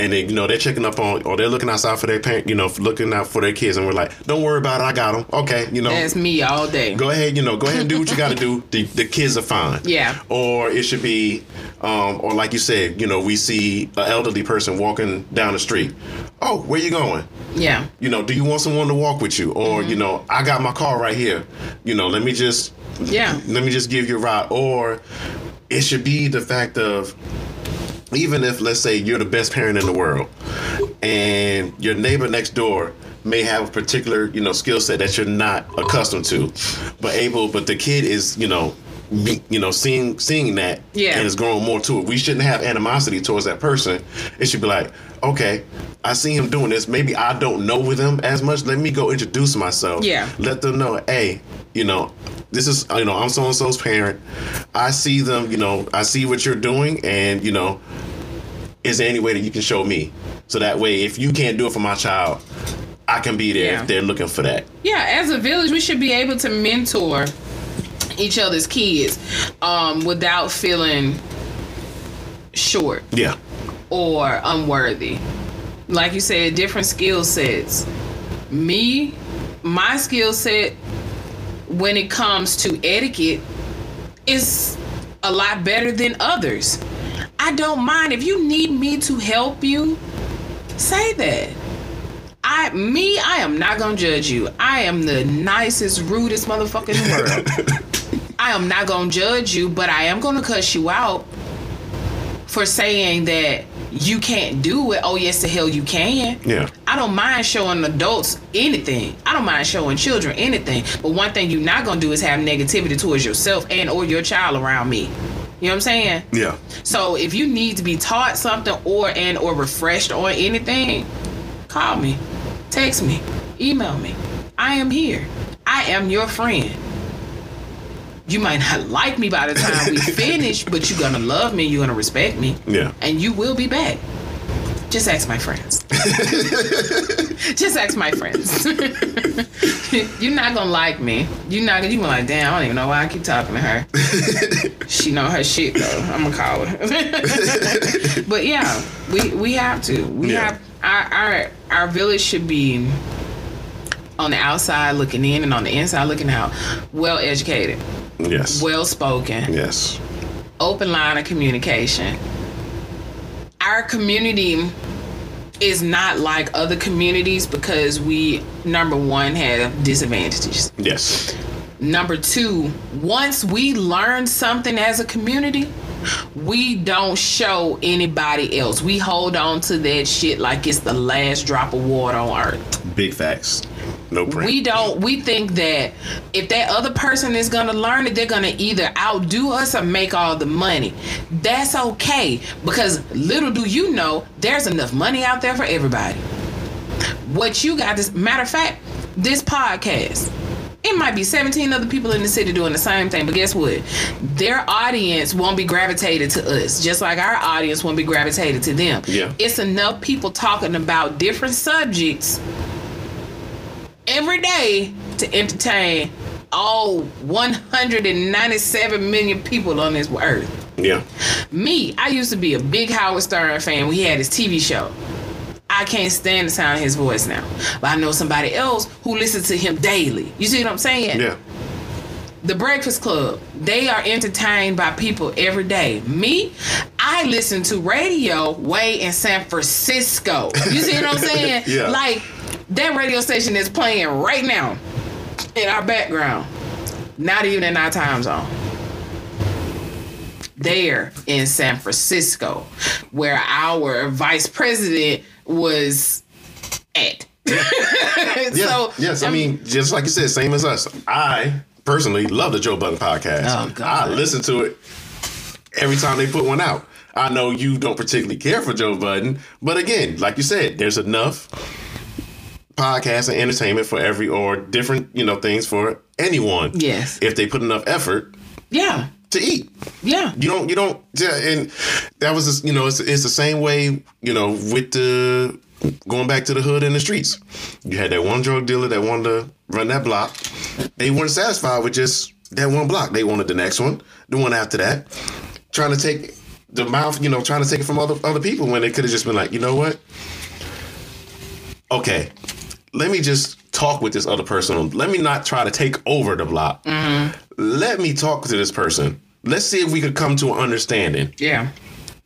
and then you know they're checking up on or they're looking outside for their parent, you know, looking out for their kids, and we're like, don't worry about it, I got them. Okay, you know, That's me all day. go ahead, you know, go ahead and do what you got to do. The, the kids are fine. Yeah. Or it should be, um, or like you said, you know, we see an elderly person walking down the street. Oh, where you going? Yeah. You know, do you want someone to walk with you? Or you know, I got my car right here. You know, let me just Yeah. let me just give you a ride. Or it should be the fact of even if let's say you're the best parent in the world and your neighbor next door may have a particular you know skill set that you're not accustomed to but able but the kid is you know be, you know seeing seeing that Yeah. and is growing more to it. We shouldn't have animosity towards that person. It should be like okay i see him doing this. Maybe i don't know with him as much. Let me go introduce myself. Yeah. let them know hey you know this is you know i'm so and so's parent i see them you know i see what you're doing and you know is there any way that you can show me so that way if you can't do it for my child i can be there Yeah. if they're looking for that Yeah, as a village, we should be able to mentor each other's kids um, without feeling short yeah or unworthy. Like you said, different skill sets. Me, my skill set when it comes to etiquette is a lot better than others. I don't mind if you need me to help you, say that. I me, I am not gonna judge you. I am the nicest, rudest motherfucker in the world. I am not gonna judge you, but I am gonna cuss you out for saying that you can't do it. Oh yes, the hell you can. Yeah. I don't mind showing adults anything. I don't mind showing children anything. But one thing you're not gonna do is have negativity towards yourself and or your child around me. You know what I'm saying? Yeah. So if you need to be taught something or and or refreshed on anything, call me, text me, email me. I am here. I am your friend. You might not like me by the time we finish, but you're gonna love me, you're gonna respect me, Yeah. and you will be back. Just ask my friends. Just ask my friends. you're not gonna like me. You're not gonna. You gonna like, damn. I don't even know why I keep talking to her. she know her shit though. I'm gonna call her. but yeah, we we have to. We Yeah. have our our our village should be on the outside looking in and on the inside looking out. Well educated, Yes. well spoken yes. open line of communication. Our community is not like other communities because we number one have disadvantages. Yes. Number two, once we learn something as a community, we don't show anybody else. We hold on to that shit like it's the last drop of water on earth. Big facts. No print. We don't. We think that if that other person is gonna learn it, they're gonna either outdo us or make all the money. That's okay because little do you know, there's enough money out there for everybody. What you got this matter of fact, this podcast. It might be 17 other people in the city doing the same thing, but guess what? Their audience won't be gravitated to us, just like our audience won't be gravitated to them. Yeah. It's enough people talking about different subjects every day to entertain all 197 million people on this earth. yeah. Me, I used to be a big Howard Stern fan when he had his TV show. I can't stand the sound of his voice now. But I know somebody else who listens to him daily. You see what I'm saying? Yeah. The Breakfast Club, they are entertained by people every day. Me, I listen to radio way in San Francisco. You see what I'm saying? Yeah. Like that radio station is playing right now in our background. Not even in our time zone. There in San Francisco, where our vice president was at. Yeah. so yes. I mean, just like you said, same as us. I personally love the Joe Budden podcast. Oh, God. I listen to it every time they put one out. I know you don't particularly care for Joe Budden, but again, like you said, there's enough podcasts and entertainment for every or different, you know, things for anyone. Yes. If they put enough effort yeah, to eat. yeah. You don't. You don't. Yeah, and that was, just, you know, it's, it's the same way, you know, with the going back to the hood and the streets. You had that one drug dealer that wanted to run that block. They weren't satisfied with just that one block. They wanted the next one, the one after that, trying to take the mouth, you know, trying to take it from other other people when they could have just been like, you know what? Okay, let me just talk with this other person. Let me not try to take over the block. Mm-hmm. Let me talk to this person. Let's see if we could come to an understanding. Yeah.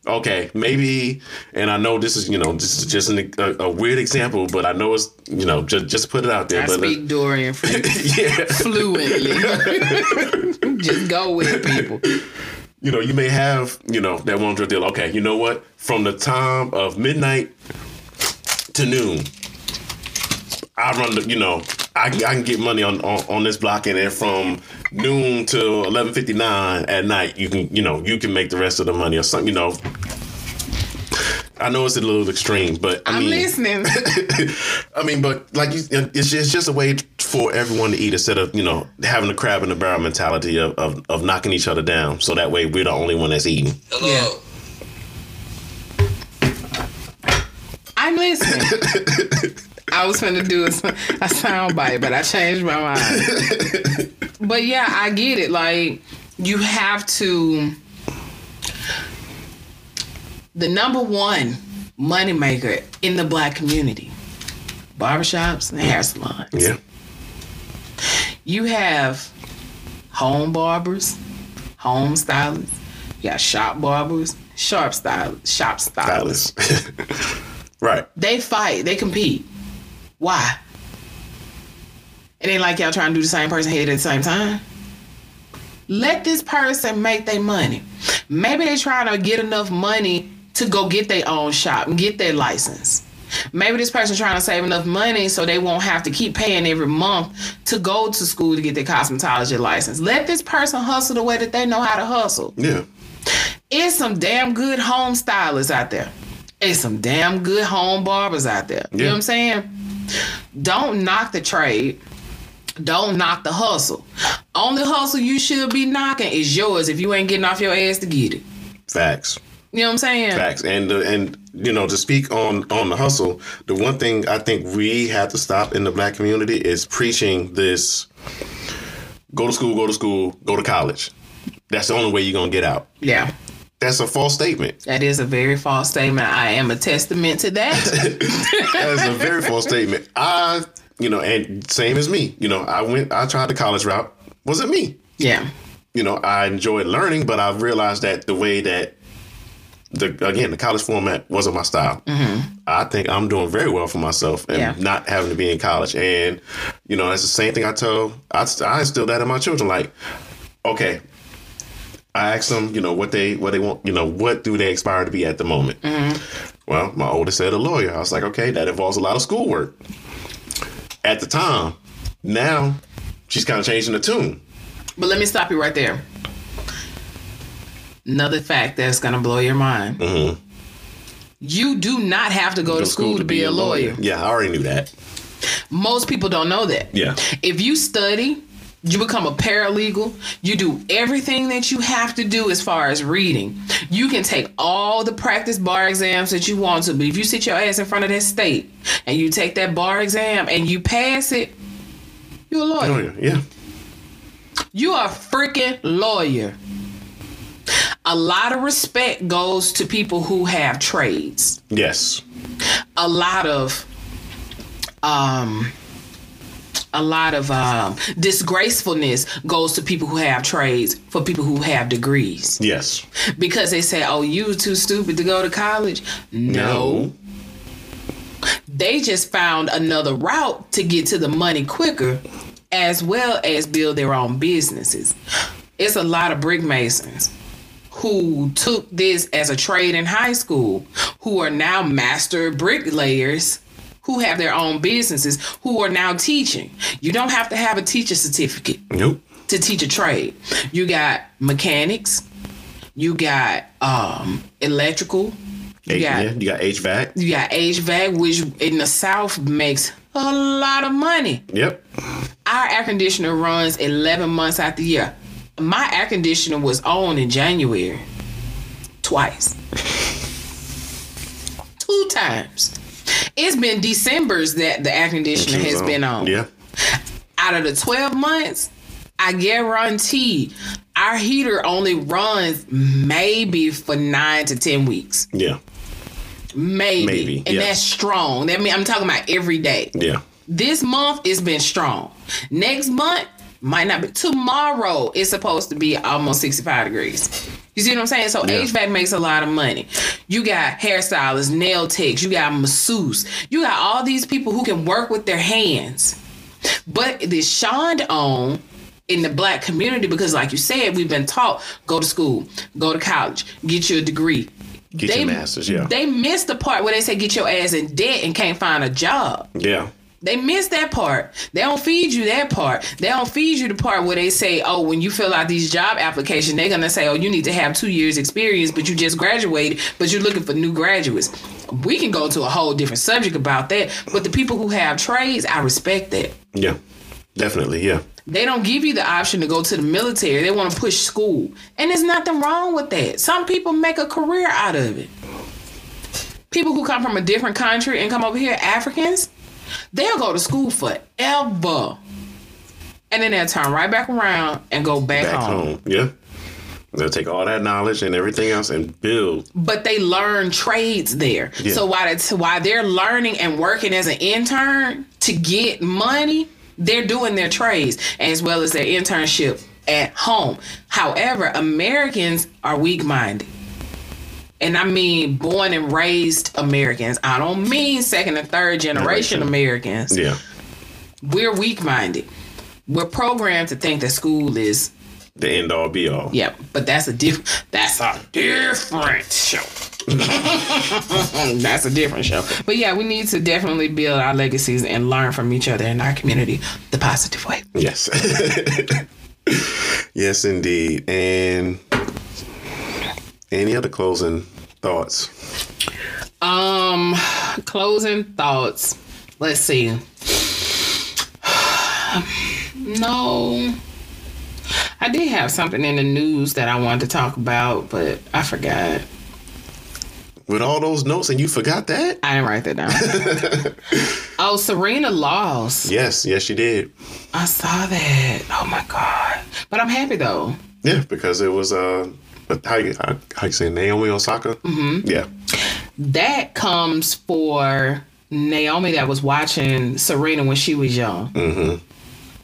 Okay, maybe, and I know this is, you know, this is just an, a, a weird example, but I know it's, you know, just just put it out there. I but speak Dorian yeah, fluently. Just go with people. you know, you may have, you know, that one drug deal. Okay, you know what? From the time of midnight to noon, I run the, you know, I, I can get money on, on on this block, and then from noon to eleven fifty nine at night, you can, you know, you can make the rest of the money or something. You know, I know it's a little extreme, but I I'm mean, listening. I mean, but like you, uh, it's just, it's just a way for everyone to eat instead of you know having the crab in the barrel mentality of, of, of knocking each other down. So that way we're the only one that's eating. Hello. I'm listening. I was gonna do a, a sound bite, but I changed my mind. but yeah, I get it. Like you have to. The number one moneymaker in the black community, barbershops and hair salons. Yeah, You have home barbers, home stylists. You got shop barbers, sharp style, shop stylists. stylist. right. They fight. They compete. Why? It ain't like y'all trying to do the same person head at the same time. Let this person make their money. Maybe they trying to get enough money to go get their own shop and get their license. Maybe this person trying to save enough money so they won't have to keep paying every month to go to school to get their cosmetology license. Let this person hustle the way that they know how to hustle. Yeah. It's some damn good home stylists out there. It's some damn good home barbers out there. You know what I'm saying? Don't knock the trade. Don't knock the hustle. Only hustle you should be knocking is yours if you ain't getting off your ass to get it. Facts. You know what I'm saying? Facts. And uh, and you know to speak on on the hustle, the one thing I think we have to stop in the black community is preaching this: go to school, go to school, go to college. That's the only way you're gonna get out. Yeah. That's a false statement. That is a very false statement. I am a testament to that. That's a very false statement. I, you know, and same as me. You know, I went, I tried the college route. Wasn't me. yeah. You know, I enjoyed learning, but I realized that the way that the again the college format wasn't my style. Mm-hmm. I think I'm doing very well for myself and Yeah. not having to be in college. And you know, that's the same thing I tell. I, I instill that in my children. Like, okay, I asked them, you know, what they what they want. You know, what do they aspire to be at the moment? Mm-hmm. Well, my oldest said a lawyer. I was like, okay, that involves a lot of schoolwork. At the time, now she's kind of changing the tune. But let me stop you right there. Another fact that's gonna blow your mind. Mm-hmm. You do not have to go, to school, to be, a lawyer. Yeah, I already knew that. Most people don't know that. Yeah. If you study, you become a paralegal, you do everything that you have to do as far as reading. You can take all the practice bar exams that you want to, but if you sit your ass in front of that state and you take that bar exam and you pass it, you're a lawyer. Yeah, yeah. You are a freaking lawyer. A lot of respect goes to people who have trades. Yes. A lot of um a lot of um disgracefulness goes to people who have trades for people who have degrees. Yes. Because they say, "Oh, you too stupid to go to college." no. they just found another route to get to the money quicker as well as build their own businesses. It's a lot of brick masons who took this as a trade in high school who are now master bricklayers who have their own businesses who are now teaching. You don't have to have a teacher certificate Nope. to teach a trade. You got mechanics, you got um electrical, you H- got yeah, you got HVAC. you got HVAC, which in the South makes a lot of money. Yep. Our air conditioner runs 11 months out of the year. My air conditioner was on in January twice, two times. It's been December's that the air conditioner has been on. Yeah. Out of the 12 months, I guarantee our heater only runs maybe for nine to 10 weeks. Yeah. Maybe. Maybe, and yeah. that's strong. That mean I'm talking about every day. Yeah. This month it's been strong. Next month might not be. Tomorrow it's supposed to be almost 65 degrees. You see what I'm saying? So Yeah. HVAC makes a lot of money. You got hairstylists, nail techs, you got masseuse, you got all these people who can work with their hands. But it is shunned on in the black community because, like you said, we've been taught go to school, go to college, get you a degree. Get your masters, yeah. They missed the part where they say get your ass in debt and can't find a job. Yeah. They miss that part. They don't feed you that part. They don't feed you the part where they say, oh, when you fill out these job applications, they're gonna say, oh, you need to have two years experience, but you just graduated, but you're looking for new graduates. We can go to a whole different subject about that. But the people who have trades, I respect that. Yeah. Definitely. Yeah. They don't give you the option to go to the military. They want to push school. And there's nothing wrong with that. Some people make a career out of it. People who come from a different country and come over here, Africans, they'll go to school forever. And then they'll turn right back around and go back, Back home. home. Yeah. They'll take all that knowledge and everything else and build. But they learn trades there. Yeah. So while it's, while they're learning and working as an intern to get money, they're doing their trades as well as their internship at home. However, Americans are weak minded. And I mean born and raised Americans. I don't mean second and third generation. Americans. Yeah. We're weak minded. We're programmed to think that school is The end all be all. yeah, but that's a diff that's a different show. that's a different show. But yeah, we need to definitely build our legacies and learn from each other in our community the positive way. Yes. yes, indeed. And any other closing thoughts? Um, closing thoughts. Let's see. No. I did have something in the news that I wanted to talk about, but I forgot. With all those notes and you forgot that? I didn't write that down. oh, Serena lost. Yes, yes, she did. I saw that. Oh my god. But I'm happy though. Yeah, because it was uh, how you how, how you say Naomi Osaka? Mm-hmm. Yeah, That comes for Naomi that was watching Serena when she was young. mm-hmm.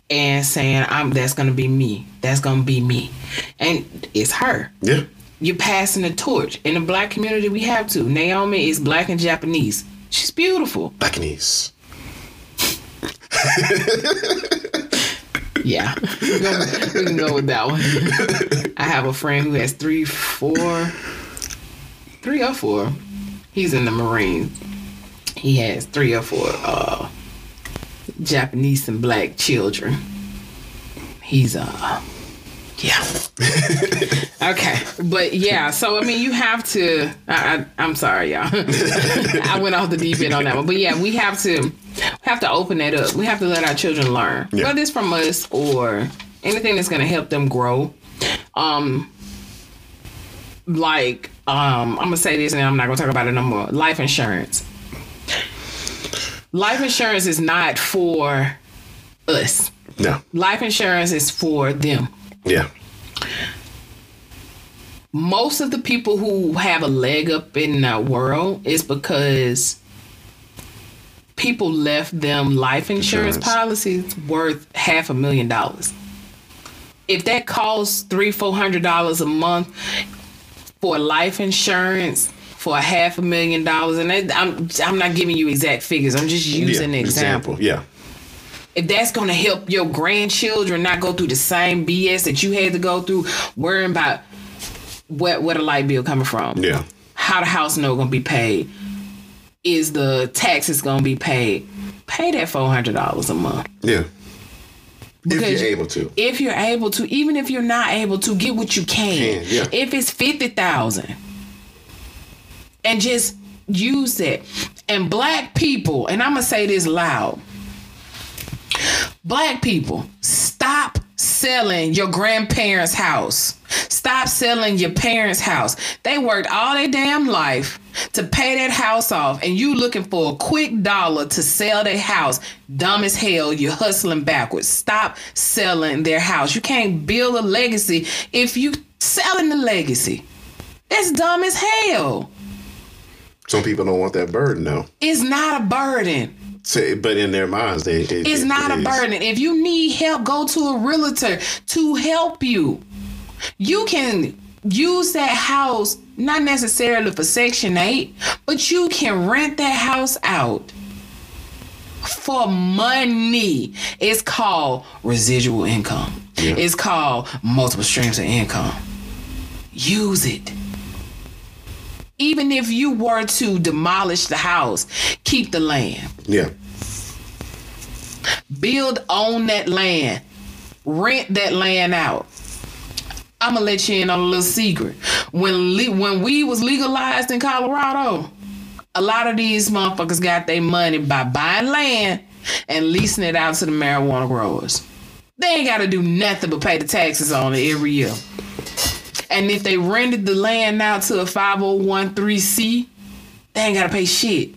and saying I'm that's gonna be me. That's gonna be me. And it's her. yeah, You're passing the torch. In the black community we have to. Naomi is black and Japanese. She's beautiful. Bacanese. Yeah. we can- we can go with that one. I have a friend who has three, four, three or four. He's in the Marines. He has three or four uh Japanese and black children. He's uh yeah. okay, but yeah. So I mean, you have to. I, I, I'm sorry, y'all. I went off the deep end on that one, but yeah, we have to have to open that up. We have to let our children learn, Yeah. whether it's from us or anything that's going to help them grow. Um, like um, I'm gonna say this, and I'm not gonna talk about it no more. Life insurance. Life insurance is not for us. No, Life insurance is for them. Yeah, most of the people who have a leg up in that world is because people left them life insurance, Insurance. policies worth half a million dollars. If that costs three, four hundred dollars a month for life insurance for a half a million dollars, and that, I'm I'm not giving you exact figures. I'm just using yeah. an example Yeah, if that's going to help your grandchildren not go through the same BS that you had to go through, worrying about what where the light bill coming from, yeah, how the house note going to be paid, is the taxes going to be paid, pay that four hundred dollars a month. yeah. If you're able to. If you're able to, even if you're not able to, get what you can. Can, yeah. If it's fifty thousand, and just use it. And black people, and I'm gonna say this loud. Black people, stop selling your grandparents' house. Stop selling your parents' house. They worked all their damn life to pay that house off, and you looking for a quick dollar to sell their house. Dumb as hell, you're hustling backwards. Stop selling their house. You can't build a legacy if you selling the legacy. That's dumb as hell. Some people don't want that burden though. It's not a burden. Say, but in their minds, they it, It's it- not it a burden. If you need help, go to a realtor to help you. You can use that house, not necessarily for Section 8, but you can rent that house out for money. It's called residual income, Yeah. it's called multiple streams of income. Use it. Even if you were to demolish the house, keep the land Yeah, build on that land, rent that land out. I'm gonna let you in on a little secret. When le- when we was legalized in Colorado, a lot of these motherfuckers got their money by buying land and leasing it out to the marijuana growers. They ain't got to do nothing but pay the taxes on it every year. And if they rented the land out to a 5013C, they ain't got to pay shit.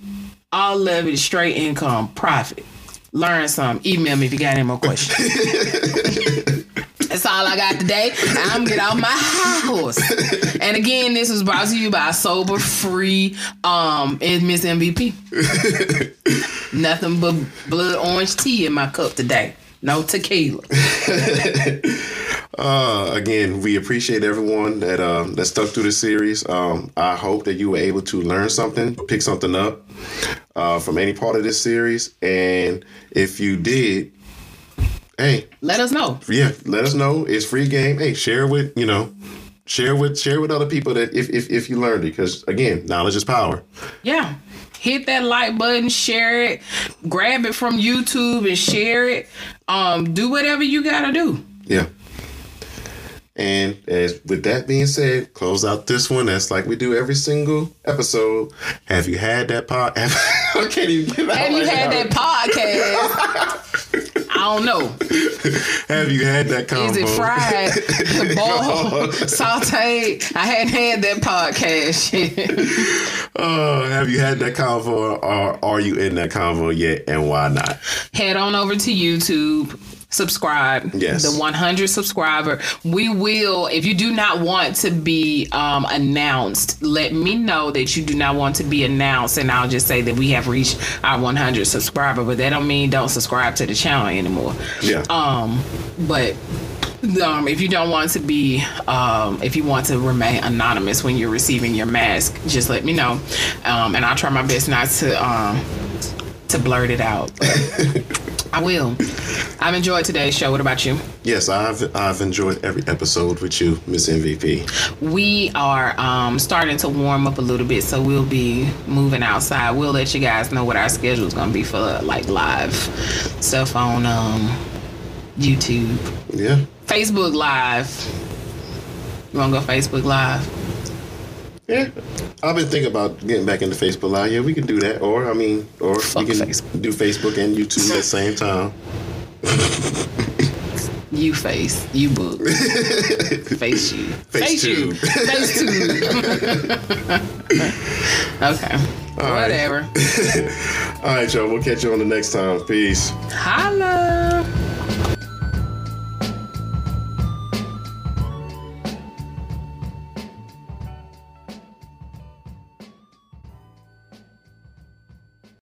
All of it is straight income, profit. Learn some. Email me if you got any more questions. That's all I got today. I'm get off my high horse. And again, this was brought to you by Sober Free um and Miss MVP. Nothing but blood orange tea in my cup today. No tequila. Uh, again, we appreciate everyone that uh, that stuck through the series. Um, I hope that you were able to learn something, pick something up uh, from any part of this series, and if you did, hey, Let us know. yeah, let us know. It's free game. Hey, share with you know, share with share with other people that if if, if you learned it, because again, knowledge is power. Yeah. Hit that like button, share it, grab it from YouTube and share it. Um, do whatever you gotta do. Yeah. And as with that being said, close out this one. That's like we do every single episode. Have you had that pod? Have, I can't even get out Have you had that podcast? I don't know. Have you had that combo? Is it fried, boiled, sauteed? I hadn't had that podcast yet. Oh, have you had that convo or are you in that convo yet and why not? Head on over to YouTube. Subscribe. Yes. The 100 subscriber. We will, if you do not want to be um, announced, let me know that you do not want to be announced, and I'll just say that we have reached our 100 subscriber. But that don't mean don't subscribe to the channel anymore. Yeah. Um, but um, if you don't want to be, um, if you want to remain anonymous when you're receiving your mask, just let me know, um, and I'll try my best not to um, to blurt it out. I will. I've enjoyed today's show. What about you? yes, I've I've enjoyed every episode with you, Miss MVP. We are um, starting to warm up a little bit, so we'll be moving outside. We'll let you guys know what our schedule is going to be for like live stuff on um, YouTube. Yeah. Facebook Live. You want to go Facebook Live? Yeah. I've been thinking about getting back into Facebook Live. Yeah, we can do that. Or I mean, or Fuck we can Facebook. do Facebook and YouTube at the same time. You face, you book, face you, Face you, face tube. okay, right. whatever. All right, y'all. We'll catch you on the next time. Peace. Holla.